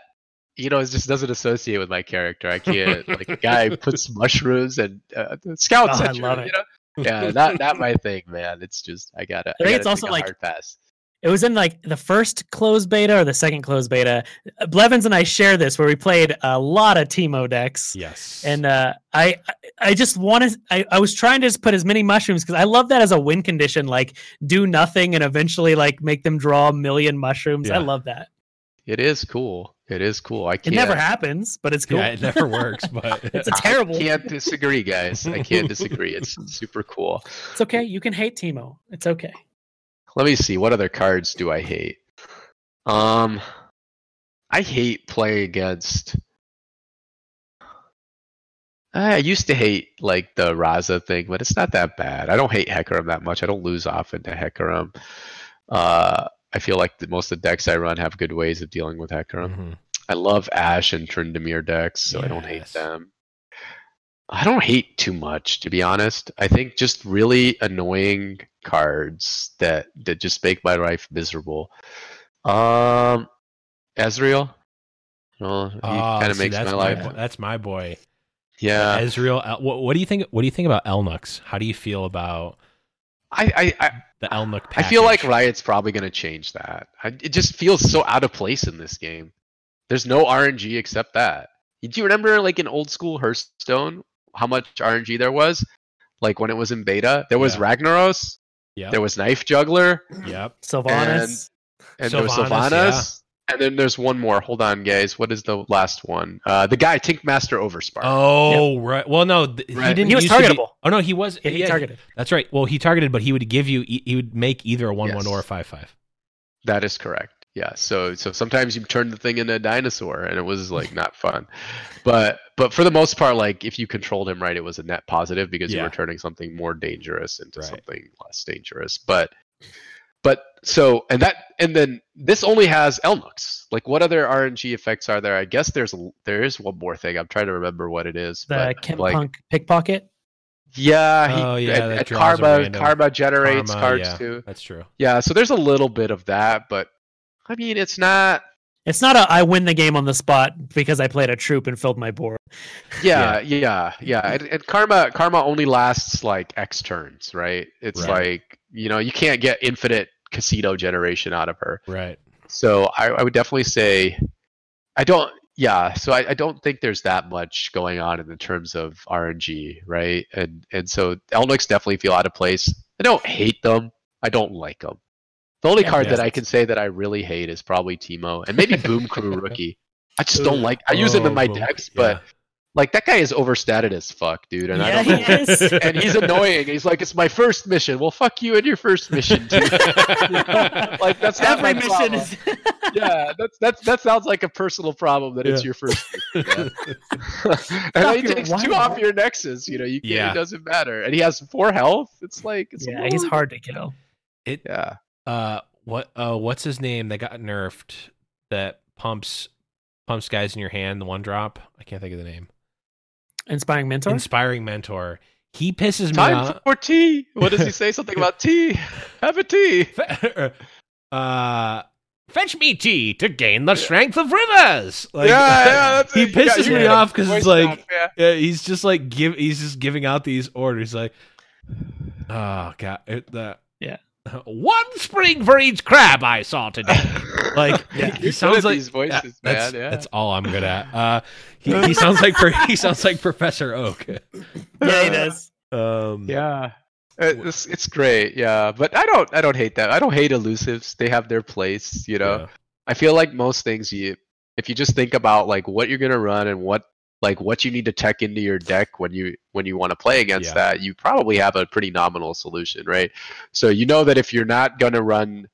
you know it just doesn't associate with my character. I can't like a guy puts mushrooms and uh, scouts. Oh, I you, love you it. know? Yeah, not not my thing, man. It's just I gotta. I think gotta it's also like- hard pass. It was in like the first closed beta or the second closed beta. Blevins and I share this where we played a lot of Teemo decks. Yes. And uh, I, I- just wanted. I, I was trying to just put as many mushrooms because I love that as a win condition. Like do nothing and eventually like make them draw a million mushrooms. I love that. It is cool. It is cool. I can't. It never happens, but it's cool. yeah, it never works, but it's a terrible. I can't disagree, guys. I can't disagree. It's super cool. It's okay. You can hate Teemo. It's okay. Let me see. What other cards do I hate? Um, I hate playing against. I used to hate like the Raza thing, but it's not that bad. I don't hate Hecarim that much. I don't lose often to Hecarim. Uh, I feel like the, most of the decks I run have good ways of dealing with Hecarim. Mhm. I love Ashe and Tryndamere decks, so I don't hate them. I don't hate too much, to be honest. I think just really annoying cards that that just make my life miserable. Um, Ezreal. Well, he Oh, kind of makes my life. that's my boy. Yeah, Ezreal. What, what do you think? What do you think about Elnuks? How do you feel about I, I, I, the Elnuk? I feel like? Riot's probably going to change that. I, it just feels so out of place in this game. There's no RNG except that. Do you remember, like in old school Hearthstone, how much RNG there was? Like when it was in beta, there was Yeah. Ragnaros, yeah, there was Knife Juggler, Yep. Sylvanas. and there was Sylvanas, Sylvanas, and then there's one more. Hold on, guys. What is the last one? Uh, the guy, Tinkmaster Overspark. Oh right. Well, no, th- he didn't. He was used to be- targetable. oh no, he was. Yeah, he yeah, targeted. That's right. Well, he targeted, but he would give you. He he would make either a one one Yes. or a five five. That is correct. Yeah. So so sometimes you turn the thing into a dinosaur, and it was like not fun. But but for the most part, like if you controlled him right, it was a net positive because you were turning something more dangerous into Right. something less dangerous. But but so and that and then this only has Elnuks. Like what other RNG effects are there? I guess there's there is one more thing. I'm trying to remember what it is. The but Kemp like Punk pickpocket. yeah, he, Oh, yeah, and, that and karma karma generates Karma, cards yeah, too. That's true. Yeah, so there's a little bit of that, but I mean it's not It's not a I win the game on the spot because I played a troop and filled my board. Yeah, yeah, yeah. And, and karma karma only lasts like X turns, right? It's Right. like you know you can't get infinite casino generation out of her. Right. So I, I would definitely say I don't. Yeah, so I, I don't think there's that much going on in the terms of RNG, right? And and so Elnuks definitely feel out of place. I don't hate them. I don't like them. The only Yeah, card yeah. that I can say that I really hate is probably Teemo and maybe Boom Crew Rookie. I just don't like. I use him in Oh, my boom. decks, but like that guy is overstated as fuck, dude. And yeah, I don't. he is. and he's annoying. He's like, "It's my first mission." Well, fuck you and your first mission, too. like that's not Every my mission is. Yeah, that's that's that sounds like a personal problem that it's your first. mission, man. and then he takes why two not? off your nexus. You know, you Yeah. it doesn't matter. And he has four health. It's like it's yeah, he's hard to kill. It Yeah, Uh, what? Uh, what's his name? That got nerfed. That pumps pumps guys in your hand. The one drop. I can't think of the name. Inspiring mentor. Inspiring mentor. He pisses me time off. for tea. What does he say? Something about tea. Have a tea. uh, fetch me tea to gain the strength of rivers. Like, yeah, yeah. That's he it. Pisses you me off because voice it's like laugh, yeah. yeah, he's just like give he's just giving out these orders like oh god it, the Yeah. one spring for each crab I saw today. Like Yeah. he, You're he good sounds like these voices, yeah, that's. Yeah. that's all I'm good at. Uh, he, he sounds like he sounds like Professor Oak. yeah, he does. Um, Yeah. Uh, It's, it's great, yeah, but I don't I don't hate that. I don't hate elusives. They have their place, you know. yeah. I feel like most things you if you just think about like what you're gonna run and what like what you need to tech into your deck when you when you want to play against Yeah. that, you probably have a pretty nominal solution, right? So you know that if you're not gonna run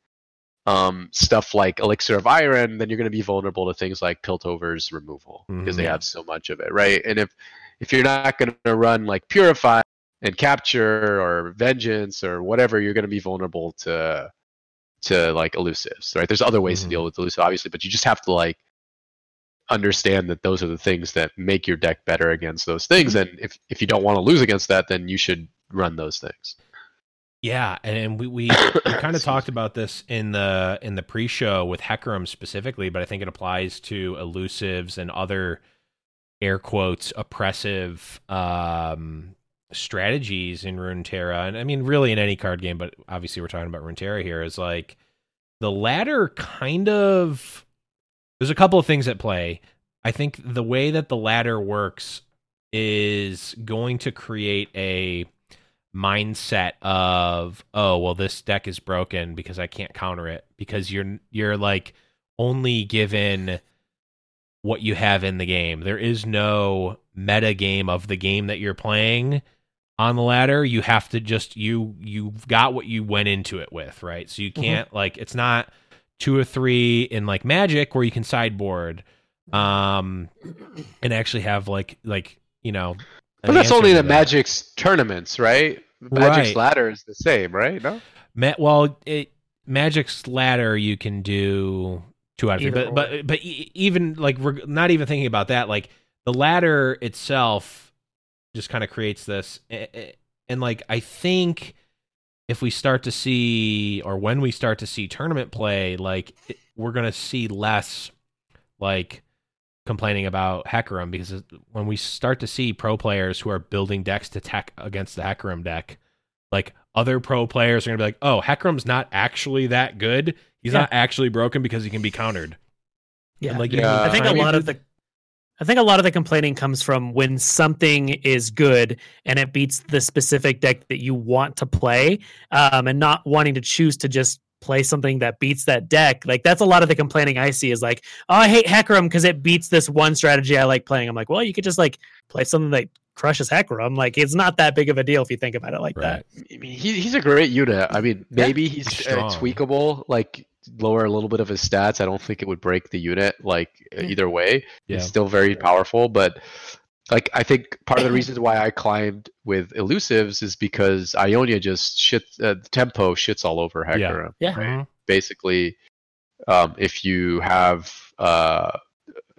um, stuff like Elixir of Iron, then you're gonna be vulnerable to things like Piltover's removal because they Mhm. have so much of it, right? And if if you're not gonna run like Purify and Capture or Vengeance or whatever, you're gonna be vulnerable to to like elusives, right? There's other ways Mhm. to deal with elusive, obviously, but you just have to like understand that those are the things that make your deck better against those things. And if if you don't want to lose against that, then you should run those things. Yeah, and we we, we kind of talked about this in the in the pre-show with Hecarim specifically, but I think it applies to elusives and other air quotes oppressive um, strategies in Runeterra, and I mean really in any card game, but obviously we're talking about Runeterra here. Is like the latter kind of there's a couple of things at play. I think the way that the ladder works is going to create a mindset of oh well this deck is broken because I can't counter it because you're you're like only given what you have in the game. There is no meta game of the game that you're playing on the ladder. You have to just you you've got what you went into it with, right? So you can't mm-hmm. like it's not two or three in like Magic where you can sideboard um and actually have like like you know but that's only the that. Magic's tournaments, right? Magic's right. ladder is the same, right? No. Ma- well, it, Magic's ladder you can do two out of three, but but but even like we're not even thinking about that. Like the ladder itself just kind of creates this, and like I think if we start to see or when we start to see tournament play, like we're gonna see less like complaining about Hecarim because when we start to see pro players who are building decks to tech against the Hecarim deck, like other pro players are gonna be like, "Oh, Hecarim's not actually that good. He's yeah. not actually broken because he can be countered." Yeah, and like yeah. I think a lot of the I think a lot of the complaining comes from when something is good and it beats the specific deck that you want to play, um, and not wanting to choose to just play something that beats that deck. Like that's a lot of the complaining I see is like, oh, I hate Hecarim because it beats this one strategy I like playing. I'm like, well, you could just like play something that crushes Hecarim. Like it's not that big of a deal if you think about it like right. that. I mean, he, he's a great unit. I mean, maybe yeah, he's uh, tweakable, like lower a little bit of his stats. I don't think it would break the unit like mm. either way. Yeah. He's still very powerful, but like I think part of the reasons why I climbed with elusives is because Ionia just shit uh, the tempo shits all over Hecarim. Yeah. yeah. Right? Mm-hmm. Basically, um, if you have uh,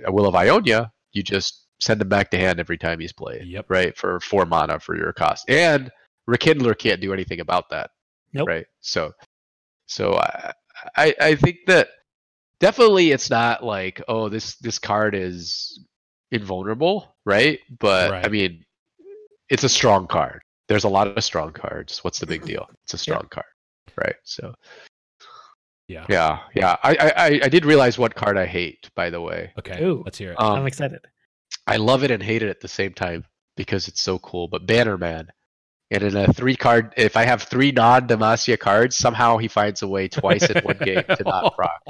a Will of Ionia, you just send him back to hand every time he's played. Yep. Right for four mana for your cost, and Rekindler can't do anything about that. Nope. Right. So, so I, I I think that definitely it's not like oh this this card is invulnerable, right? But right. I mean, it's a strong card. There's a lot of strong cards. What's the big deal? It's a strong yeah. card, right? So, yeah, yeah, yeah. I, I I did realize what card I hate, by the way. Okay, Ooh, let's hear it. Um, I'm excited. I love it and hate it at the same time because it's so cool. But Bannerman, and in a three card, if I have three non Demacia cards, somehow he finds a way twice in one game to not proc.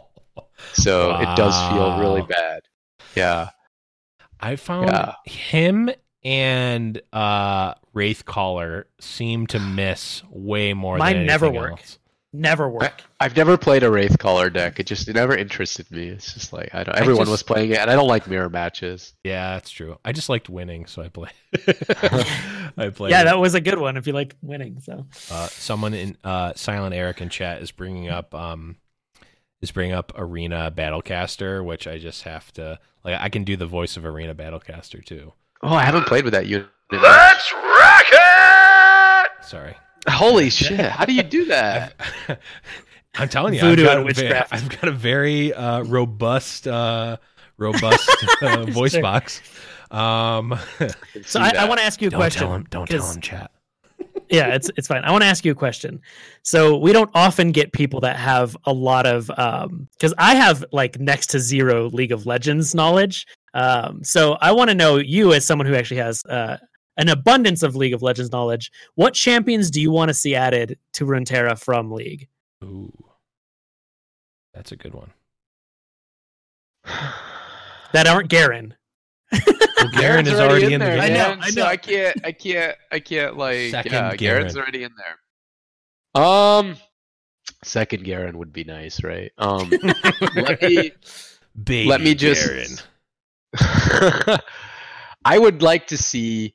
So wow. it does feel really bad. Yeah. I found yeah. him and uh Wraithcaller seem to miss way more Mine never work. Else. Never work. I, have never played a Wraithcaller deck. It just it never interested me. It's just like I don't. Everyone I just, was playing it, and I don't like mirror matches. Yeah, that's true. I just liked winning, so I play. I play. Yeah, it. that was a good one. If you liked winning, so. Uh, someone in uh, Silent Eric in chat is bringing up um, is bringing up Arena Battlecaster, which I just have to like. I can do the voice of Arena Battlecaster too. Oh, I haven't played with that unit. Let's rock it! Sorry. Holy shit! How do you do that? I'm telling you, Voodoo I've, got witchcraft. I've got a very uh, robust, uh, robust uh, voice box. Um, so I, I want to ask you a don't question. Tell him, don't tell him, chat. yeah, it's it's fine. I want to ask you a question. So we don't often get people that have a lot of um because I have like next to zero League of Legends knowledge. Um, so I want to know you as someone who actually has uh an abundance of League of Legends knowledge. What champions do you want to see added to Runeterra from League? Ooh, that's a good one. that aren't Garen. Well, Garen is already, already in, there. I know, I know. So I can't, I can't, I can't like. Second yeah, Garen's already in there. Um, second Garen would be nice, right? Um, let me, Baby let me just. I would like to see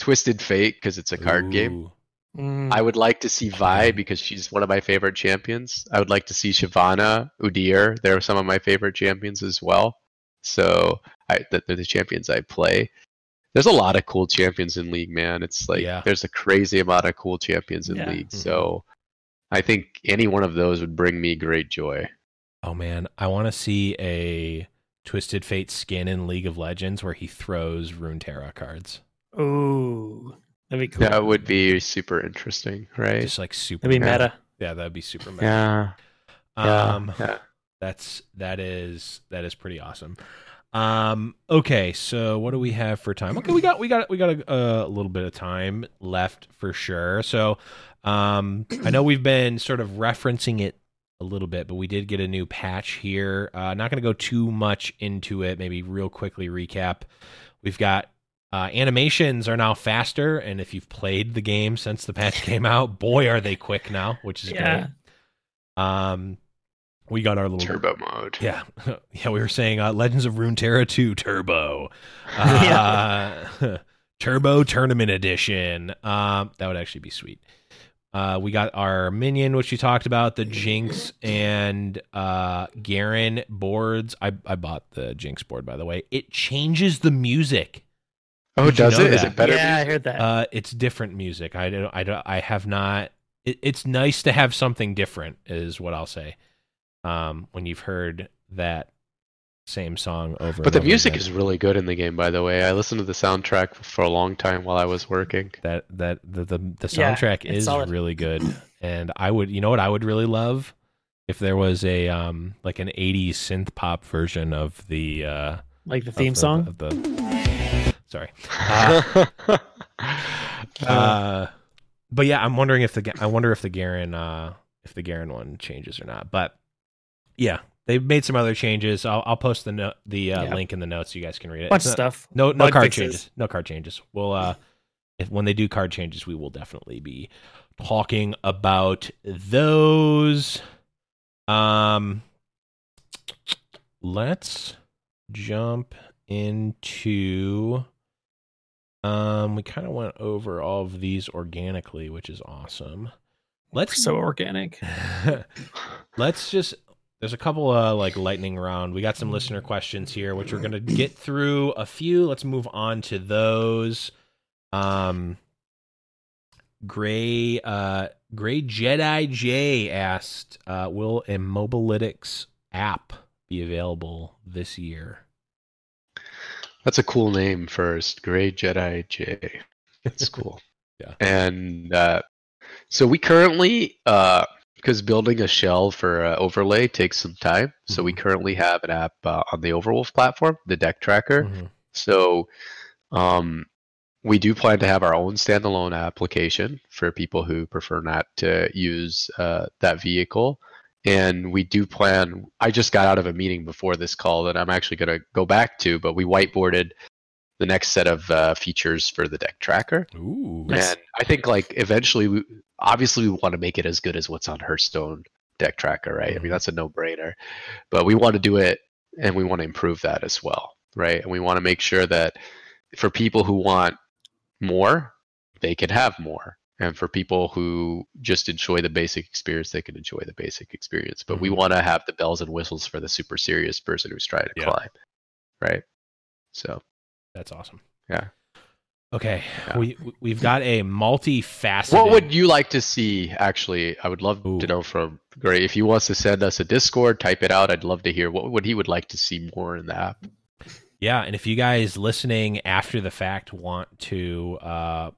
Twisted Fate because it's a card Ooh. game. Mm. I would like to see Vi because she's one of my favorite champions. I would like to see Shyvana, Udyr. They're some of my favorite champions as well. So I, they're the champions I play. there's a lot of cool champions in league, man. It's like Yeah. there's a crazy amount of cool champions in Yeah. league. Mhm. So I think any one of those would bring me great joy. Oh man, I want to see a Twisted Fate skin in League of Legends where he throws Runeterra cards. Ooh, that'd be cool. That would be super interesting, right? Just like super. that'd be Yeah. meta. Yeah, that'd be super. Meta. Yeah. Um, yeah. that's that is that is pretty awesome. Um, okay, so what do we have for time? Okay, we got we got we got a, a little bit of time left for sure. So, um, I know we've been sort of referencing it a little bit, but we did get a new patch here. Uh, not going to go too much into it. Maybe real quickly recap. We've got uh, animations are now faster, and if you've played the game since the patch came out, boy, are they quick now, which is Yeah. great. Um, we got our little Turbo mode. yeah, yeah. We were saying uh, Legends of Runeterra 2 Turbo, uh, Turbo Tournament Edition. Um, that would actually be sweet. Uh, we got our minion, which you talked about, the Jinx and uh, Garen boards. I I bought the Jinx board by the way. It changes the music. Oh, Did you does know it? Is that? it better? yeah, I heard that. Uh, it's different music. I don't. I don't. I have not. It, it's nice to have something different, is what I'll say. Um, when you've heard that same song over. But the over music again. is really good in the game, by the way. I listened to the soundtrack for a long time while I was working. that that the the, the soundtrack it's is solid. really good, and I would. You know what I would really love if there was a um like an '80s synth pop version of the uh like the of theme the- song. of the. Sorry. Uh, Uh, but yeah, I'm wondering if the I wonder if the Garen uh if the Garen one changes or not. But yeah, they've made some other changes. I'll I'll post the no- the uh, Yeah. link in the notes so you guys can read it. Bunch not- stuff. No no Bug card fixes. changes. No card changes. We'll uh if when they do card changes, we will definitely be talking about those. Um let's jump into um we kind of went over all of these organically, which is awesome. Let's So organic. let's just there's a couple of like lightning round we got some listener questions here which we're gonna get through a few let's move on to those um gray uh gray jedi j asked uh will a mobalytics app be available this year That's a cool name first. Gray Jedi J. That's cool. Yeah. And uh, so we currently, because building a shell for uh, overlay takes some time, so we Mhm. currently have an app uh, on the Overwolf platform, the Deck Tracker. Mhm. So um, we do plan to have our own standalone application for people who prefer not to use uh, that vehicle. And we do plan, I just got out of a meeting before this call that I'm actually going to go back to, but we whiteboarded the next set of uh, features for the deck tracker. Ooh. Nice. And I think like eventually, we, obviously, we want to make it as good as what's on Hearthstone deck tracker, right? I Mhm. mean, that's a no brainer. But we want to do it and we want to improve that as well, right? And we want to make sure that for people who want more, they can have more. And for people who just enjoy the basic experience, they can enjoy the basic experience. But we Mhm. want to have the bells and whistles for the super serious person who's trying to Yeah. climb, right? So That's awesome. Yeah. Okay. Yeah. We we've got a multifaceted. What would you like to see? Actually, I would love Ooh. to know from Gray if he wants to send us a Discord. Type it out. I'd love to hear what would he would like to see more in the app. Yeah, and if you guys listening after the fact want to uh,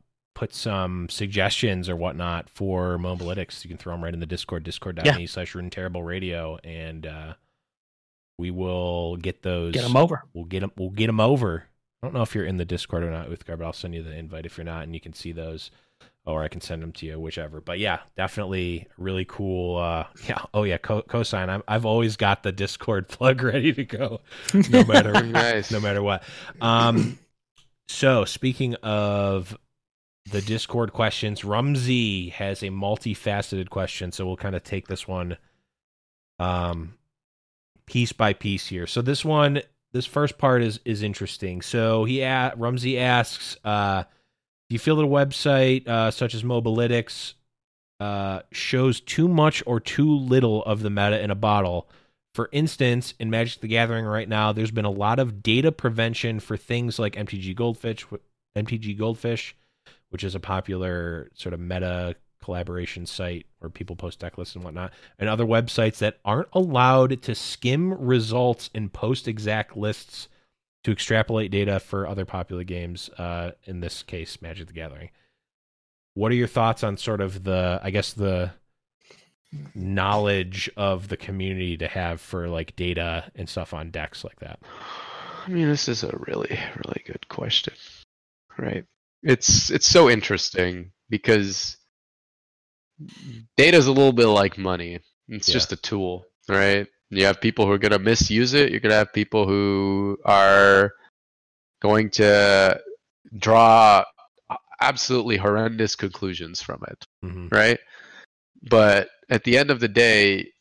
put some suggestions or whatnot for Mobalytics, you can throw them right in the Discord, discord.me slash Rune Terrible Radio, and uh, we will get those. Get them over. We'll get them. We'll get them over. I don't know if you're in the Discord or not with but I'll send you the invite if you're not, and you can see those, or I can send them to you, whichever. But yeah, definitely really cool. Uh, yeah. Oh yeah, co- cosign. I'm, I've always got the Discord plug ready to go, no matter Nice. no matter what. Um, so speaking of the Discord questions, Rumsey has a multifaceted question, so we'll kind of take this one um piece by piece here. So this one, this first part is is interesting. So he a- Rumsey asks, uh, do you feel that a website uh, such as Mobalytics uh, shows too much or too little of the meta in a bottle For instance, in Magic the Gathering right now, there's been a lot of data prevention for things like MTG Goldfish, MTG Goldfish, which is a popular sort of meta collaboration site where people post deck lists and whatnot, and other websites that aren't allowed to skim results and post exact lists to extrapolate data for other popular games. Uh, in this case, Magic the Gathering. What are your thoughts on sort of the, I guess the knowledge of the community to have for like data and stuff on decks like that? I mean, this is a really, really good question. Right. It's it's so interesting because data is a little bit like money. It's Yeah. just a tool, right? You have people who are going to misuse it. You're going to have people who are going to draw absolutely horrendous conclusions from it hmm right? But at the end of the day,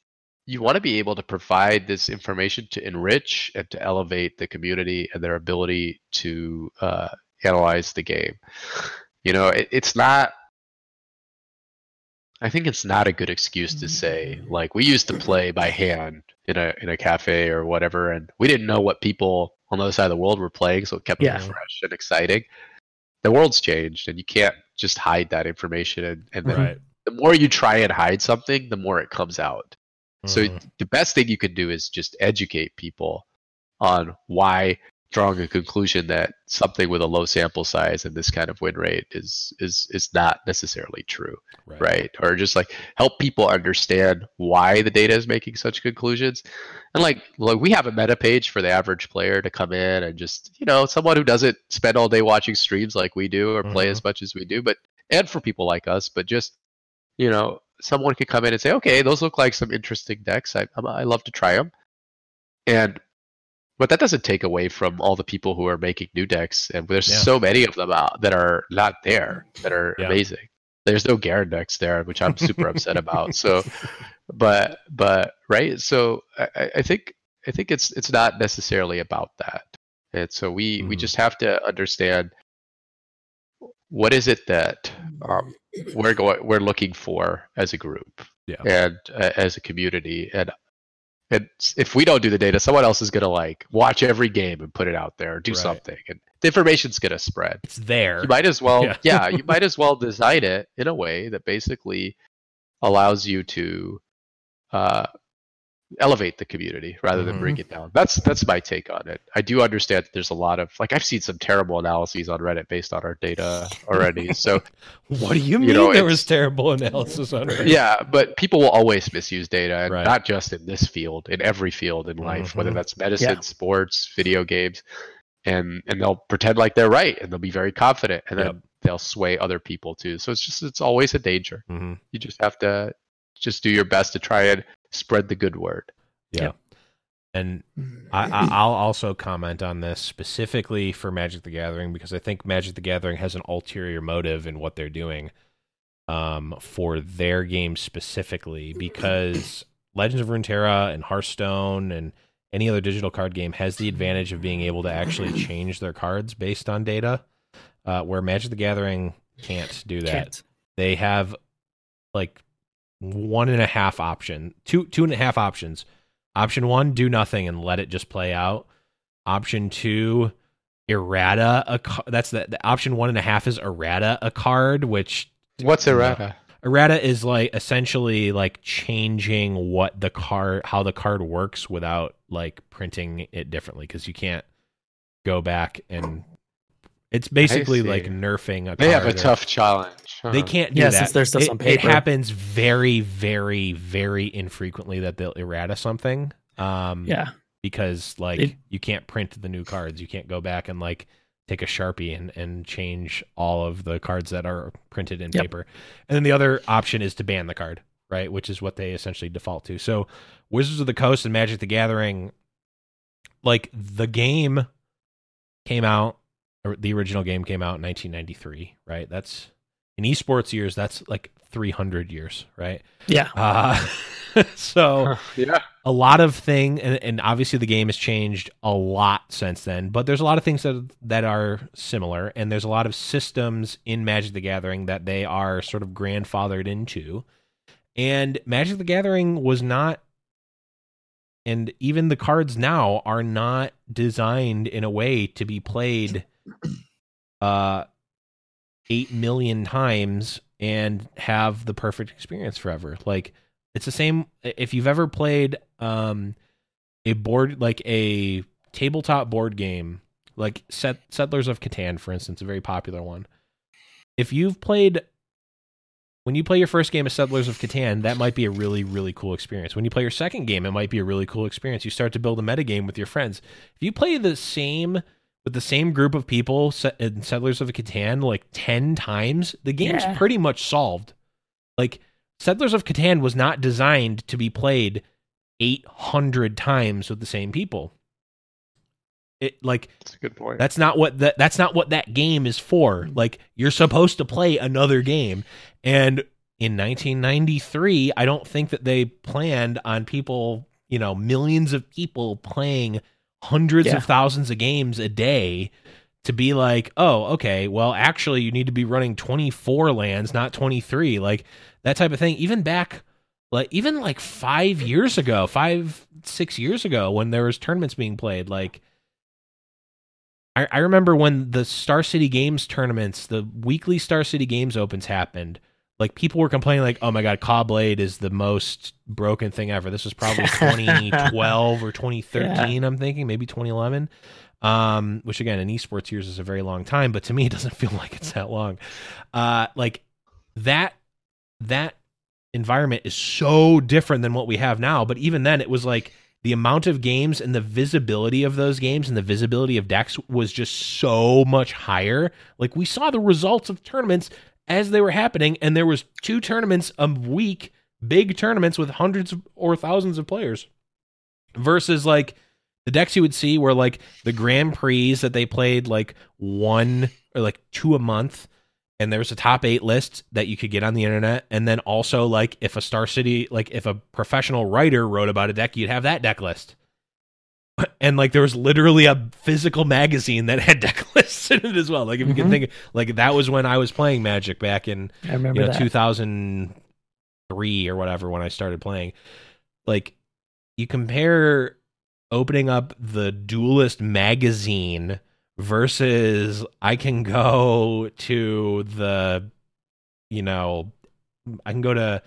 you want to be able to provide this information to enrich and to elevate the community and their ability to uh, analyze the game. You know, it, it's not. I think it's not a good excuse to say like we used to play by hand in a in a cafe or whatever, and we didn't know what people on the other side of the world were playing, so it kept Yeah. it fresh and exciting. The world's changed, and you can't just hide that information. And, and then Right. the more you try and hide something, the more it comes out. So Mhm. the best thing you can do is just educate people on why drawing a conclusion that something with a low sample size and this kind of win rate is is is not necessarily true, right? Or just like help people understand why the data is making such conclusions. And like like we have a meta page for the average player to come in and just, you know, someone who doesn't spend all day watching streams like we do or play Mhm. as much as we do, but and for people like us, but just you know, someone could come in and say, okay, those look like some interesting decks. I, I love to try them. And, but that doesn't take away from all the people who are making new decks. And there's Yeah. so many of them out that are not there that are Yeah. amazing. There's no Garen decks there, which I'm super upset about. So, but, but, right. So I, I- think, I think it's, it's not necessarily about that. And so we, we Mhm. just have to understand what is it that um, we're going we're looking for as a group Yeah. and uh, as a community and and if we don't do the data someone else is going to like watch every game and put it out there or do Right. something and the information's going to spread It's there. you might as well Yeah. yeah. you might as well design it in a way that basically allows you to uh, elevate the community rather than Mhm. bring it down that's that's my take on it i do understand that there's a lot of like i've seen some terrible analyses on reddit based on our data already so What do you mean know, there was terrible analysis on Reddit? yeah, but people will always misuse data, and Right. not just in this field, in every field in life, whether Mhm. that's medicine, Yeah. sports, video games, and and they'll pretend like they're right, and they'll be very confident, and then Yep. they'll sway other people too. So it's just it's always a danger. hmm You just have to just do your best to try and spread the good word. Yeah. And I, I, I'll also comment on this specifically for Magic the Gathering because I think Magic the Gathering has an ulterior motive in what they're doing um, for their game specifically because Legends of Runeterra and Hearthstone and any other digital card game has the advantage of being able to actually change their cards based on data, uh, where Magic the Gathering can't do that Can't. they have like one and a half option two two and a half options option one do nothing and let it just play out option two errata a ca- that's the, the option one and a half is errata a card which What's errata? errata is like essentially like changing what the card how the card works without like printing it differently because you can't go back and it's basically like nerfing a They have a or- tough challenge. they can't do Yeah, that. since there's stuff it, on it happens very, very, very infrequently that they'll errata something. Um, Yeah. because like It- you can't print the new cards. You can't go back and like take a sharpie and, and change all of the cards that are printed in Yep. paper. And then the other option is to ban the card, right? Which is what they essentially default to. So Wizards of the Coast and Magic the Gathering, like the game came out, or the original game came out in 1993, right? That's in esports years. That's like 300 years, right? Yeah. Uh, so yeah. a lot of thing and, and obviously the game has changed a lot since then but there's a lot of things that that are similar and there's a lot of systems in magic the gathering that they are sort of grandfathered into and magic the gathering was not and even the cards now are not designed in a way to be played uh 8 million times and have the perfect experience forever like it's the same if you've ever played um a board like a tabletop board game like Set, settlers of catan for instance a very popular one if you've played when you play your first game of Settlers of Catan, that might be a really, really cool experience. When you play your second game, it might be a really cool experience. You start to build a metagame with your friends. If you play the same with the same group of people in Settlers of Catan like 10 times, the game's yeah. pretty much solved. Like, Settlers of Catan was not designed to be played 800 times with the same people. It like that's a good point. That's not what that that's not what that game is for. Mm-hmm. Like you're supposed to play another game. And in 1993, I don't think that they planned on people, you know, millions of people playing hundreds yeah. of thousands of games a day to be like, "Oh, okay, well actually you need to be running 24 lands, not 23." Like that type of thing. Even back like even like 5 years ago, 5 6 years ago when there was tournaments being played, like I, I remember when the Star City Games tournaments, the weekly Star City Games opens happened. Like people were complaining, like, "Oh my god, Caw-Blade is the most broken thing ever." This was probably 2012 or 2013. Yeah. I'm thinking maybe 2011. Um, which again, in esports years is a very long time, but to me, it doesn't feel like it's that long. Uh, like that that environment is so different than what we have now. But even then, it was like the amount of games and the visibility of those games and the visibility of decks was just so much higher. Like we saw the results of tournaments as they were happening, and there was two tournaments a week, big tournaments with hundreds or thousands of players, versus like the decks you would see were like the Grand Prix that they played like one or like two a month and there was a top eight list that you could get on the internet and then also like if a star city like if a professional writer wrote about a deck you'd have that deck list and like there was literally a physical magazine that had deck lists in it as well. Like if mm-hmm. you can think like that was when i was playing magic back in I remember you know, 2003 or whatever when i started playing. Like you compare opening up the duelist magazine versus I can go to the, you know, I can go to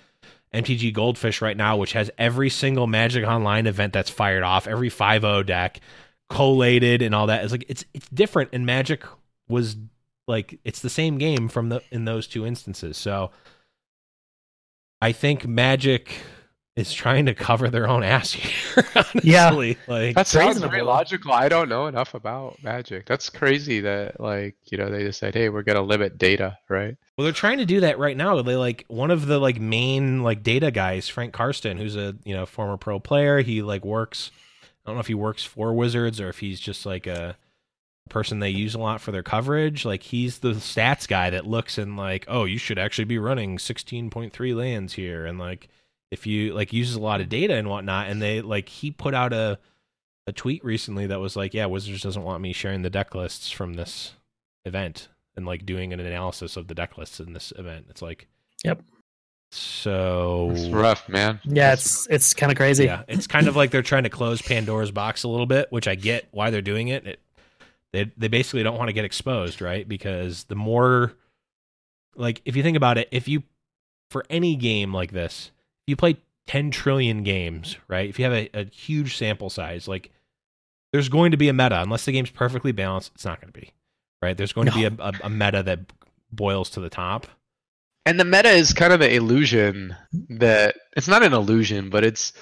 MTG Goldfish right now, which has every single Magic Online event that's fired off, every 5 deck collated and all that. It's like it's it's different and Magic was like it's the same game from the in those two instances. So I think Magic is trying to cover their own ass here. Honestly. Yeah, like that sounds very logical. I don't know enough about Magic. That's crazy that like you know they decide, hey, we're gonna limit data, right? Well, they're trying to do that right now. They like one of the like main like data guys, Frank Karsten, who's a you know former pro player. He like works. I don't know if he works for Wizards or if he's just like a person they use a lot for their coverage. Like he's the stats guy that looks and like, oh, you should actually be running sixteen point three lands here, and like if you like uses a lot of data and whatnot and they like he put out a a tweet recently that was like yeah wizards doesn't want me sharing the deck lists from this event and like doing an analysis of the deck lists in this event. It's like yep. So it's rough man. Yeah it's it's kind of crazy. Yeah it's kind of like they're trying to close pandora's box a little bit which i get why they're doing it, it they they basically don't want to get exposed right? Because the more like if you think about it if you for any game like this you play 10 trillion games, right? If you have a, a huge sample size, like there's going to be a meta. Unless the game's perfectly balanced, it's not going to be, right? There's going no. to be a, a, a meta that boils to the top. And the meta is kind of an illusion that it's not an illusion, but it's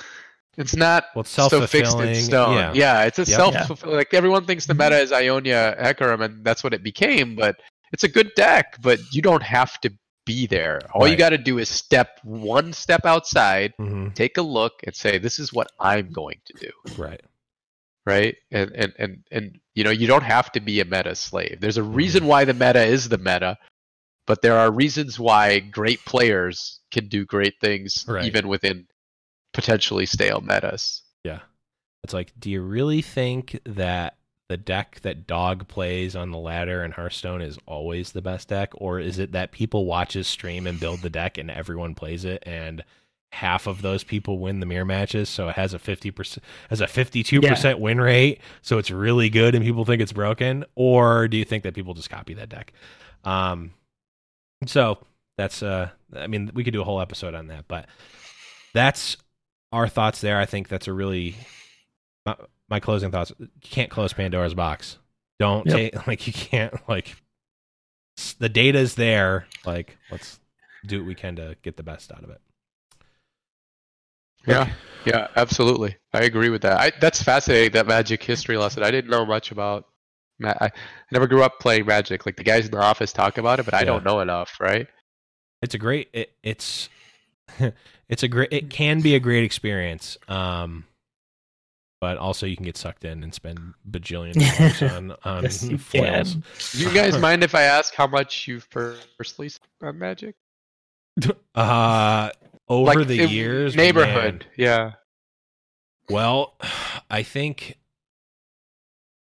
it's not well, it's so fixed in stone. Yeah, yeah it's a yep. self fulfilling. Like everyone thinks the meta is Ionia Hecarim, and that's what it became. But it's a good deck, but you don't have to be there. All right. you got to do is step one step outside, mm-hmm. take a look, and say, "This is what I'm going to do." Right. Right. And and and and you know, you don't have to be a meta slave. There's a reason mm-hmm. why the meta is the meta, but there are reasons why great players can do great things right. even within potentially stale metas. Yeah. It's like, do you really think that the deck that Dog plays on the ladder in Hearthstone is always the best deck, or is it that people watch his stream and build the deck and everyone plays it and half of those people win the mirror matches, so it has a fifty percent has a fifty two percent win rate, so it's really good and people think it's broken, or do you think that people just copy that deck? Um, so that's uh, I mean, we could do a whole episode on that, but that's our thoughts there. I think that's a really my, my closing thoughts. You can't close Pandora's box. Don't Yep. take like you can't like s- the data's there. Like let's do what we can to get the best out of it. Yeah, yeah, absolutely. I agree with that. I, that's fascinating. That Magic history lesson. I didn't know much about. Ma- I, I never grew up playing Magic. Like the guys in the office talk about it, but I Yeah. don't know enough. Right? It's a great it, it's it's a great it can be a great experience. Um but also you can get sucked in and spend bajillion dollars on on Yes, you foils. can. Do you guys mind if I ask how much you've personally spent on Magic? Uh over Like, the years neighborhood. man, Yeah. Well, I think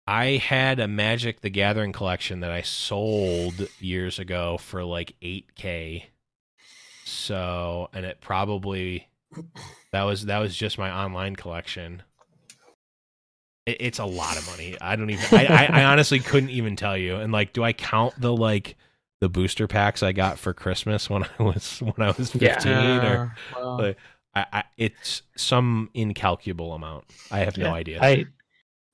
I had a Magic the Gathering collection that I sold years ago for like 8k. So, and it probably that was that was just my online collection. It, it's a lot of money. I don't even I, I, I honestly couldn't even tell you. And like do I count the like the booster packs I got for Christmas when I was when I was 15 Yeah. or well, Like, I, I, it's some incalculable amount. I have no Yeah. idea. I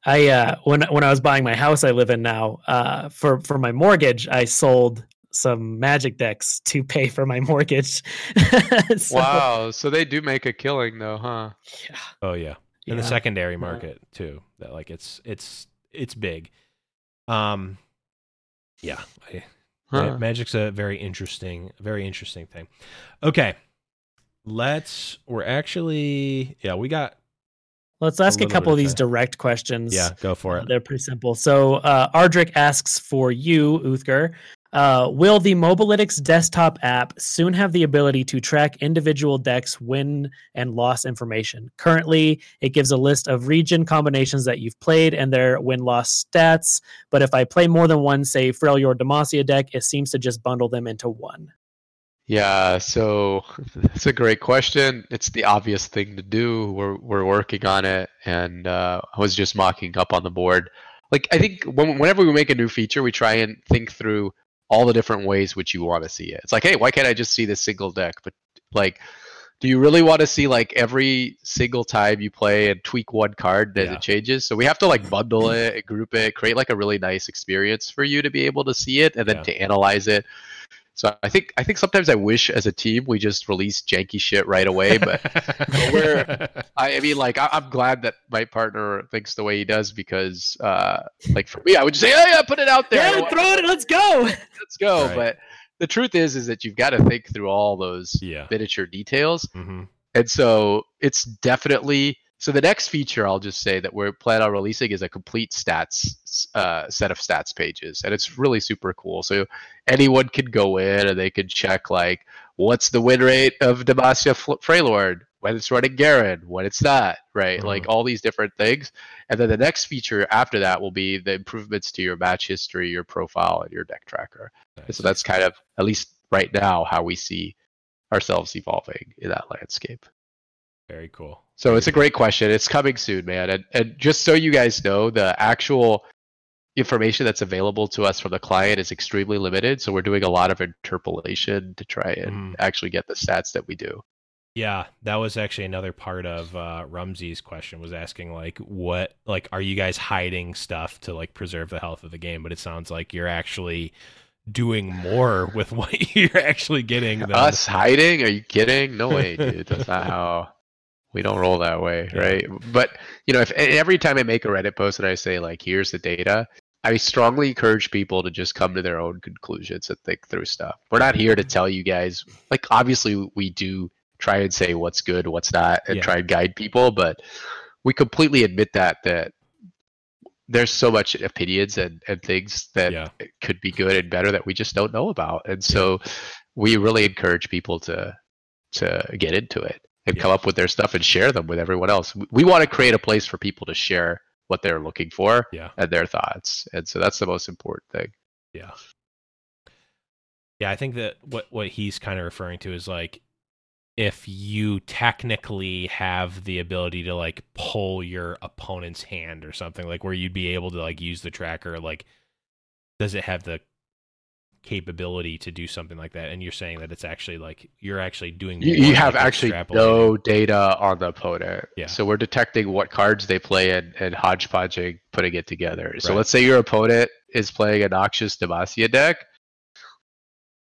I uh when when I was buying my house I live in now, uh for for my mortgage, I sold some magic decks to pay for my mortgage. So, wow. So they do make a killing, though, huh? Yeah. oh yeah, in the secondary market too. That like it's it's it's big. Um, yeah, I, Huh. Magic's a very interesting, very interesting thing. Okay, let's. We're actually yeah, we got Let's ask a, little couple of these time. direct questions. yeah. Go for Uh, it. They're pretty simple. So uh, Ardrick asks for you, Uthgar. Uh, will the Mobalytics desktop app soon have the ability to track individual decks' win and loss information? Currently, it gives a list of region combinations that you've played and their win loss stats. But if I play more than one, say Freljord or Demacia deck, it seems to just bundle them into one. Yeah, so that's a great question. It's the obvious thing to do. We're we're working on it, and uh, I was just mocking up on the board. Like I think when, whenever we make a new feature, we try and think through all the different ways which you want to see it. It's like, hey, why can't I just see this single deck? But like, do you really want to see like every single time you play and tweak one card as Yeah. it changes? So we have to like bundle it, group it, create like a really nice experience for you to be able to see it and then Yeah. to analyze it. So I think I think sometimes I wish as a team we just release janky shit right away. But we're- I, I mean, like I, I'm glad that my partner thinks the way he does because, uh, like for me, I would just say, oh yeah, put it out there. Yeah, throw it. Let's go. let's go. Right. But the truth is, is that you've got to think through all those yeah. miniature details, hmm and so it's definitely. So the next feature I'll just say that we're planning on releasing is a complete stats uh, set of stats pages, and it's really super cool. So anyone can go in and they can check like what's the win rate of Demacia Fl- Freljord when it's running Garen, when it's not, right? Like all these different things. And then the next feature after that will be the improvements to your match history, your profile, and your deck tracker. And so that's kind of at least right now how we see ourselves evolving in that landscape. very cool. So it's a great question. It's coming soon, man. And and just so you guys know, the actual information that's available to us from the client is extremely limited. So we're doing a lot of interpolation to try and Mhm. actually get the stats that we do. Yeah, that was actually another part of uh, Rumsey's question was asking like, what like are you guys hiding stuff to like preserve the health of the game? But it sounds like you're actually doing more with what you're actually getting. Than, Us hiding? Are you kidding? No way, dude. That's not how we don't roll that way, Yeah. right? But you know, if every time I make a Reddit post and I say like, "Here's the data," I strongly encourage people to just come to their own conclusions and think through stuff. We're not here to tell you guys. Like, obviously, we do try and say what's good, what's not, and Yeah. try and guide people, but we completely admit that that there's so much opinions and, and things that Yeah. could be good and better that we just don't know about. And so we really encourage people to to get into it and come up with their stuff and share them with everyone else. We- We want to create a place for people to share what they're looking for Yeah. and their thoughts. And so that's the most important thing. Yeah. Yeah, I think that what what he's kind of referring to is like if you technically have the ability to like pull your opponent's hand or something like where you'd be able to like use the tracker like does it have the capability to do something like that and you're saying that it's actually like you're actually doing You, you have like actually no data on the opponent. Yeah. So we're detecting what cards they play and, and hodgepodging, putting it together. So Right. let's say your opponent is playing a Noxus Demacia deck.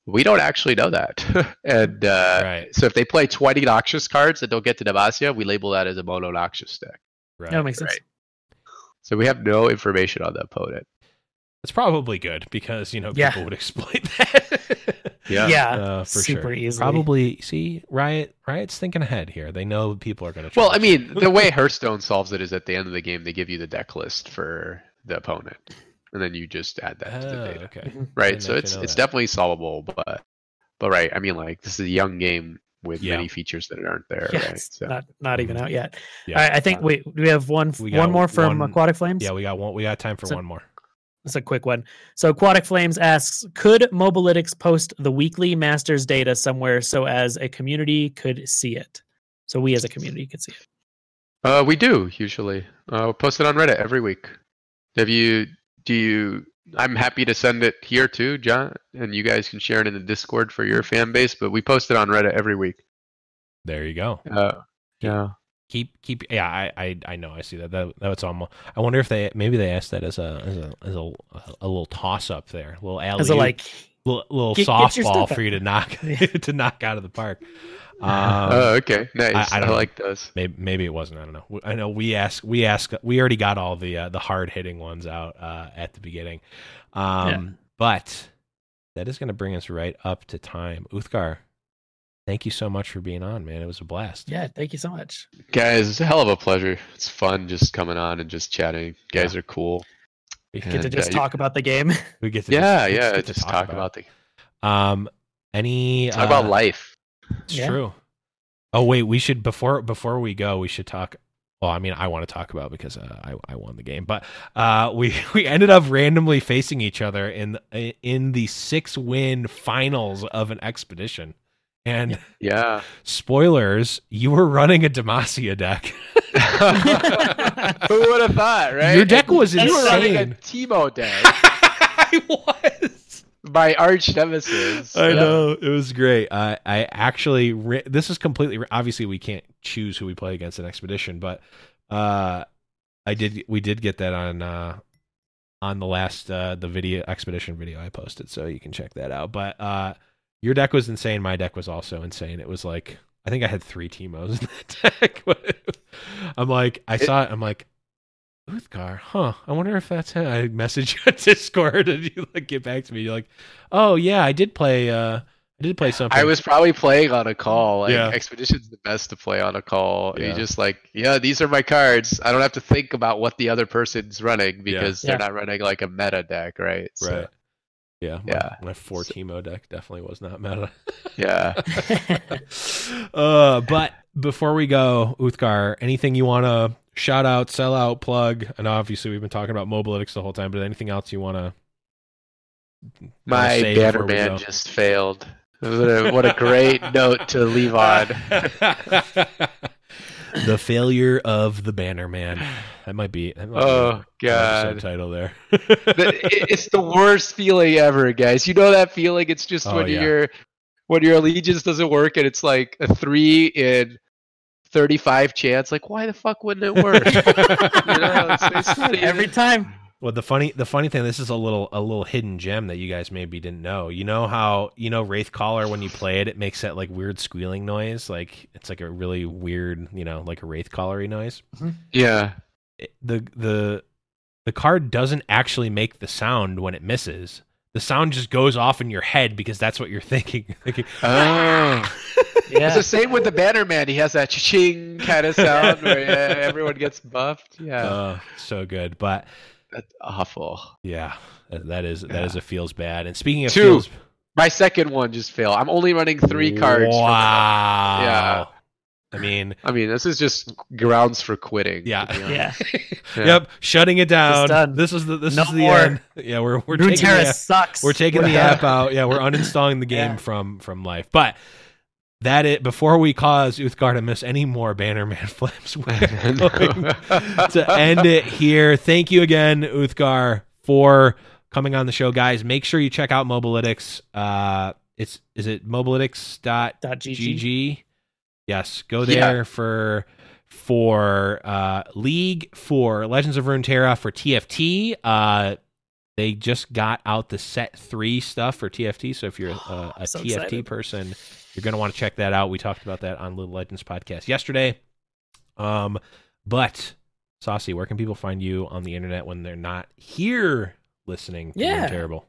We don't actually know that. and uh, right so if they play 20 Noxus cards that don't get to Demacia, we label that as a mono Noxus deck. right that makes sense. right. So we have no information on the opponent. It's probably good because you know Yeah. people would exploit that Yeah. Yeah, uh, for super sure easily. probably see riot riot's thinking ahead here they know people are going to Well, I mean, the way Hearthstone solves it is at the end of the game, they give you the deck list for the opponent. And then you just add that to the oh, data. okay Mhm. right so it's it's that. definitely solvable but but right i mean like this is a young game with Yeah. many features that aren't there Yeah, right so not not even out yet. Yeah. All right, I think we we have one We one more from one- Aquatic Flames. yeah we got one we got time for So- one more It's a quick one. So Aquatic Flames asks, could Mobalytics post the weekly Masters data somewhere so as a community could see it? So we as a community could see it. uh we do usually uh we post it on reddit every week have you do you i'm happy to send it here too john and you guys can share it in the discord for your fan base but we post it on reddit every week there you go uh yeah keep keep yeah i i, I know i see that that that's almost i wonder if they maybe they asked that as a as a as a, a little toss up there a little alley As a like little, little Get- get softball stuff for you to knock to knock out of the park. Um, oh okay. Nice. I- i, I don't know. like those. Maybe maybe it wasn't i don't know. I know we asked we asked we already got all the uh, the hard hitting ones out uh at the beginning. Um Yeah. but that is going to bring us right up to time. Uthgar thank you so much for being on man it was a blast yeah, thank you so much. guys it's a hell of a pleasure it's fun just coming on and just chatting you guys are cool we Get to just uh, talk about the game. we get to yeah just, yeah get to just talk about the um any talk about uh, life It's Yeah. true. Oh wait, we should before before we go, we should talk. Well, I mean, I want to talk about because uh, I I won the game, but uh, we we ended up randomly facing each other in in the six win finals of an expedition. And yeah spoilers, you were running a Demacia deck. Who would have thought, right? Your deck was You were running a insane. Teemo deck, I was. my arch nemesis. I Yeah. know it was great. I I actually ri- this is completely obviously we can't choose who we play against an expedition, but uh, I did we did get that on uh on the last uh the video expedition video I posted, so you can check that out. But uh, your deck was insane. My deck was also insane. It was like I think I had three Teemos in that deck. I'm like I saw it. I'm like. Uthgar, huh? I wonder if that's him. I message you on Discord and you like get back to me. You're like, oh yeah, I did play. uh I did play something. I was probably playing on a call. Like Yeah. Expedition's the best to play on a call. Yeah. You just like, yeah, these are my cards. I don't have to think about what the other person's running because Yeah. they're not running like a meta deck, right? So, right. Yeah, my, Yeah. My four Teemo deck definitely was not meta. Yeah. uh, but before we go, Uthgar, anything you want to shout out, sell out, plug? And obviously, we've been talking about Mobalytics the whole time, but anything else you want to? My banner man just failed. What a, what a great note to leave on. The failure of the Banner Man. That might be. That might Oh be god. title there. The- it's the worst feeling ever, guys. You know that feeling? It's just Oh, when yeah. your when your allegiance doesn't work and it's like a three in thirty-five chance. Like, why the fuck wouldn't it work? You know, it's- it's even- Every time. Well, the funny the funny thing, this is a little a little hidden gem that you guys maybe didn't know. You know how you know Wraith Caller when you play it, it makes that like weird squealing noise, like it's like a really weird, you know, like a Wraith Callery noise. Mm-hmm. yeah. It- the the the card doesn't actually make the sound when it misses. The sound just goes off in your head because that's what you're thinking. thinking Oh. It's the same with the Banner Man. He has that ching kind of sound where yeah, everyone gets buffed. Yeah. oh, so good. But That's awful. yeah, that, that is that Yeah. is a feels bad. And speaking of Two. feels, My second one just failed. I'm only running three cards. from- Wow. Yeah. I mean, I mean, this is just grounds for quitting. Yeah. Yeah. Yeah. Yep, shutting it down. done. This is the this No is the more. end. Yeah, we're we're taking the, app- sucks. we're taking the app out. Yeah, we're uninstalling the game Yeah. from from life. But that it before we cause Uthgar to miss any more Bannerman flips, we're going to end it here. Thank you again, Uthgar, for coming on the show, guys. Make sure you check out Mobalytics. Uh, it's is it mobalytics.gg? Yes, go there Yeah. for for uh, League for Legends of Runeterra for TFT. Uh, they just got out the set three stuff for TFT. So if you're a, a So TFT excited. person, you're going to want to check that out. We talked about that on Little Legends podcast yesterday. Um, but Saucy, where can people find you on the internet when they're not here listening? Yeah. terrible.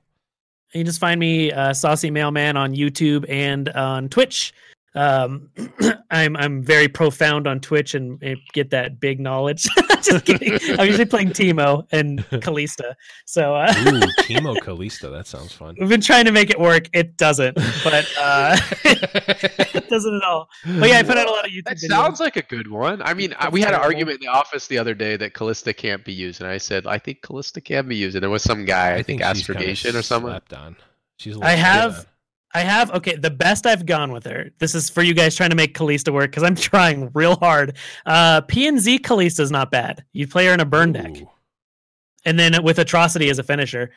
You can just find me, uh, Saucy Mailman, on YouTube and on Twitch. Um, I'm I'm very profound on Twitch and, and get that big knowledge. just kidding. I'm usually playing Teemo and Kalista. So uh, Ooh, Teemo Kalista. That sounds fun. we've been trying to make it work. It doesn't, but uh, it doesn't at all. But yeah, I put out a lot of YouTube That videos. sounds like a good one. I mean, I, That's we had an terrible. argument in the office the other day that Kalista can't be used, and I said I think Kalista can be used, and there was some guy, I, think, she's kinda Astrogation or someone. Slept on. She's. a I little- have- I have okay. The best I've gone with her. This is for you guys trying to make Kalista work because I'm trying real hard. Uh, P and Z Kalista is not bad. You play her in a burn deck, Ooh, and then with Atrocity as a finisher.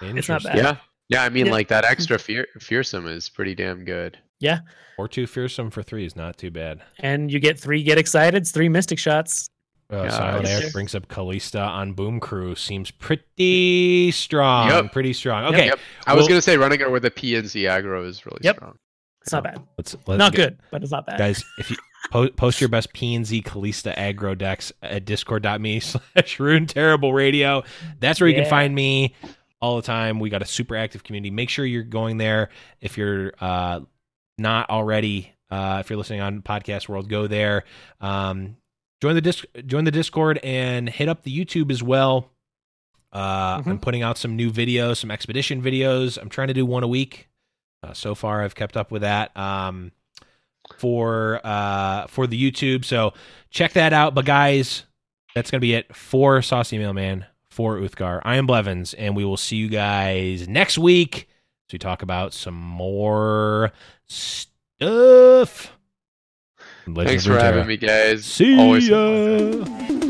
it's not bad. Yeah, yeah. I mean, Yeah. like that extra fear, fearsome is pretty damn good. Yeah, or two fearsome for three is not too bad. And you get three get excited, it's three mystic shots. Uh, Yeah, Silent yes, Air brings up Kalista on Boom Crew. Seems pretty strong. Yep. Pretty strong. Okay, Yep. I was gonna say running her with a PNC aggro is really Yep. strong. It's not bad. let's, let's Not get- good, but it's not bad. guys. If you po- post your best P and Z Kalista aggro decks at discord.me slash Rune Terrible Radio. That's where you can find me all the time. We got a super active community. Make sure you're going there. If you're uh, not already, uh, if you're listening on Podcast World, go there. Um, join the disc, join the Discord, and hit up the YouTube as well. Uh, Mhm. I'm putting out some new videos, some expedition videos. I'm trying to do one a week. Uh, so far, I've kept up with that. Um, for uh for the YouTube. So check that out. But guys, that's gonna be it for Saucy Mailman for Uthgar. I am Blevins, and we will see you guys next week as we talk about some more stuff. Legend Thanks for having me, guys. See Always ya.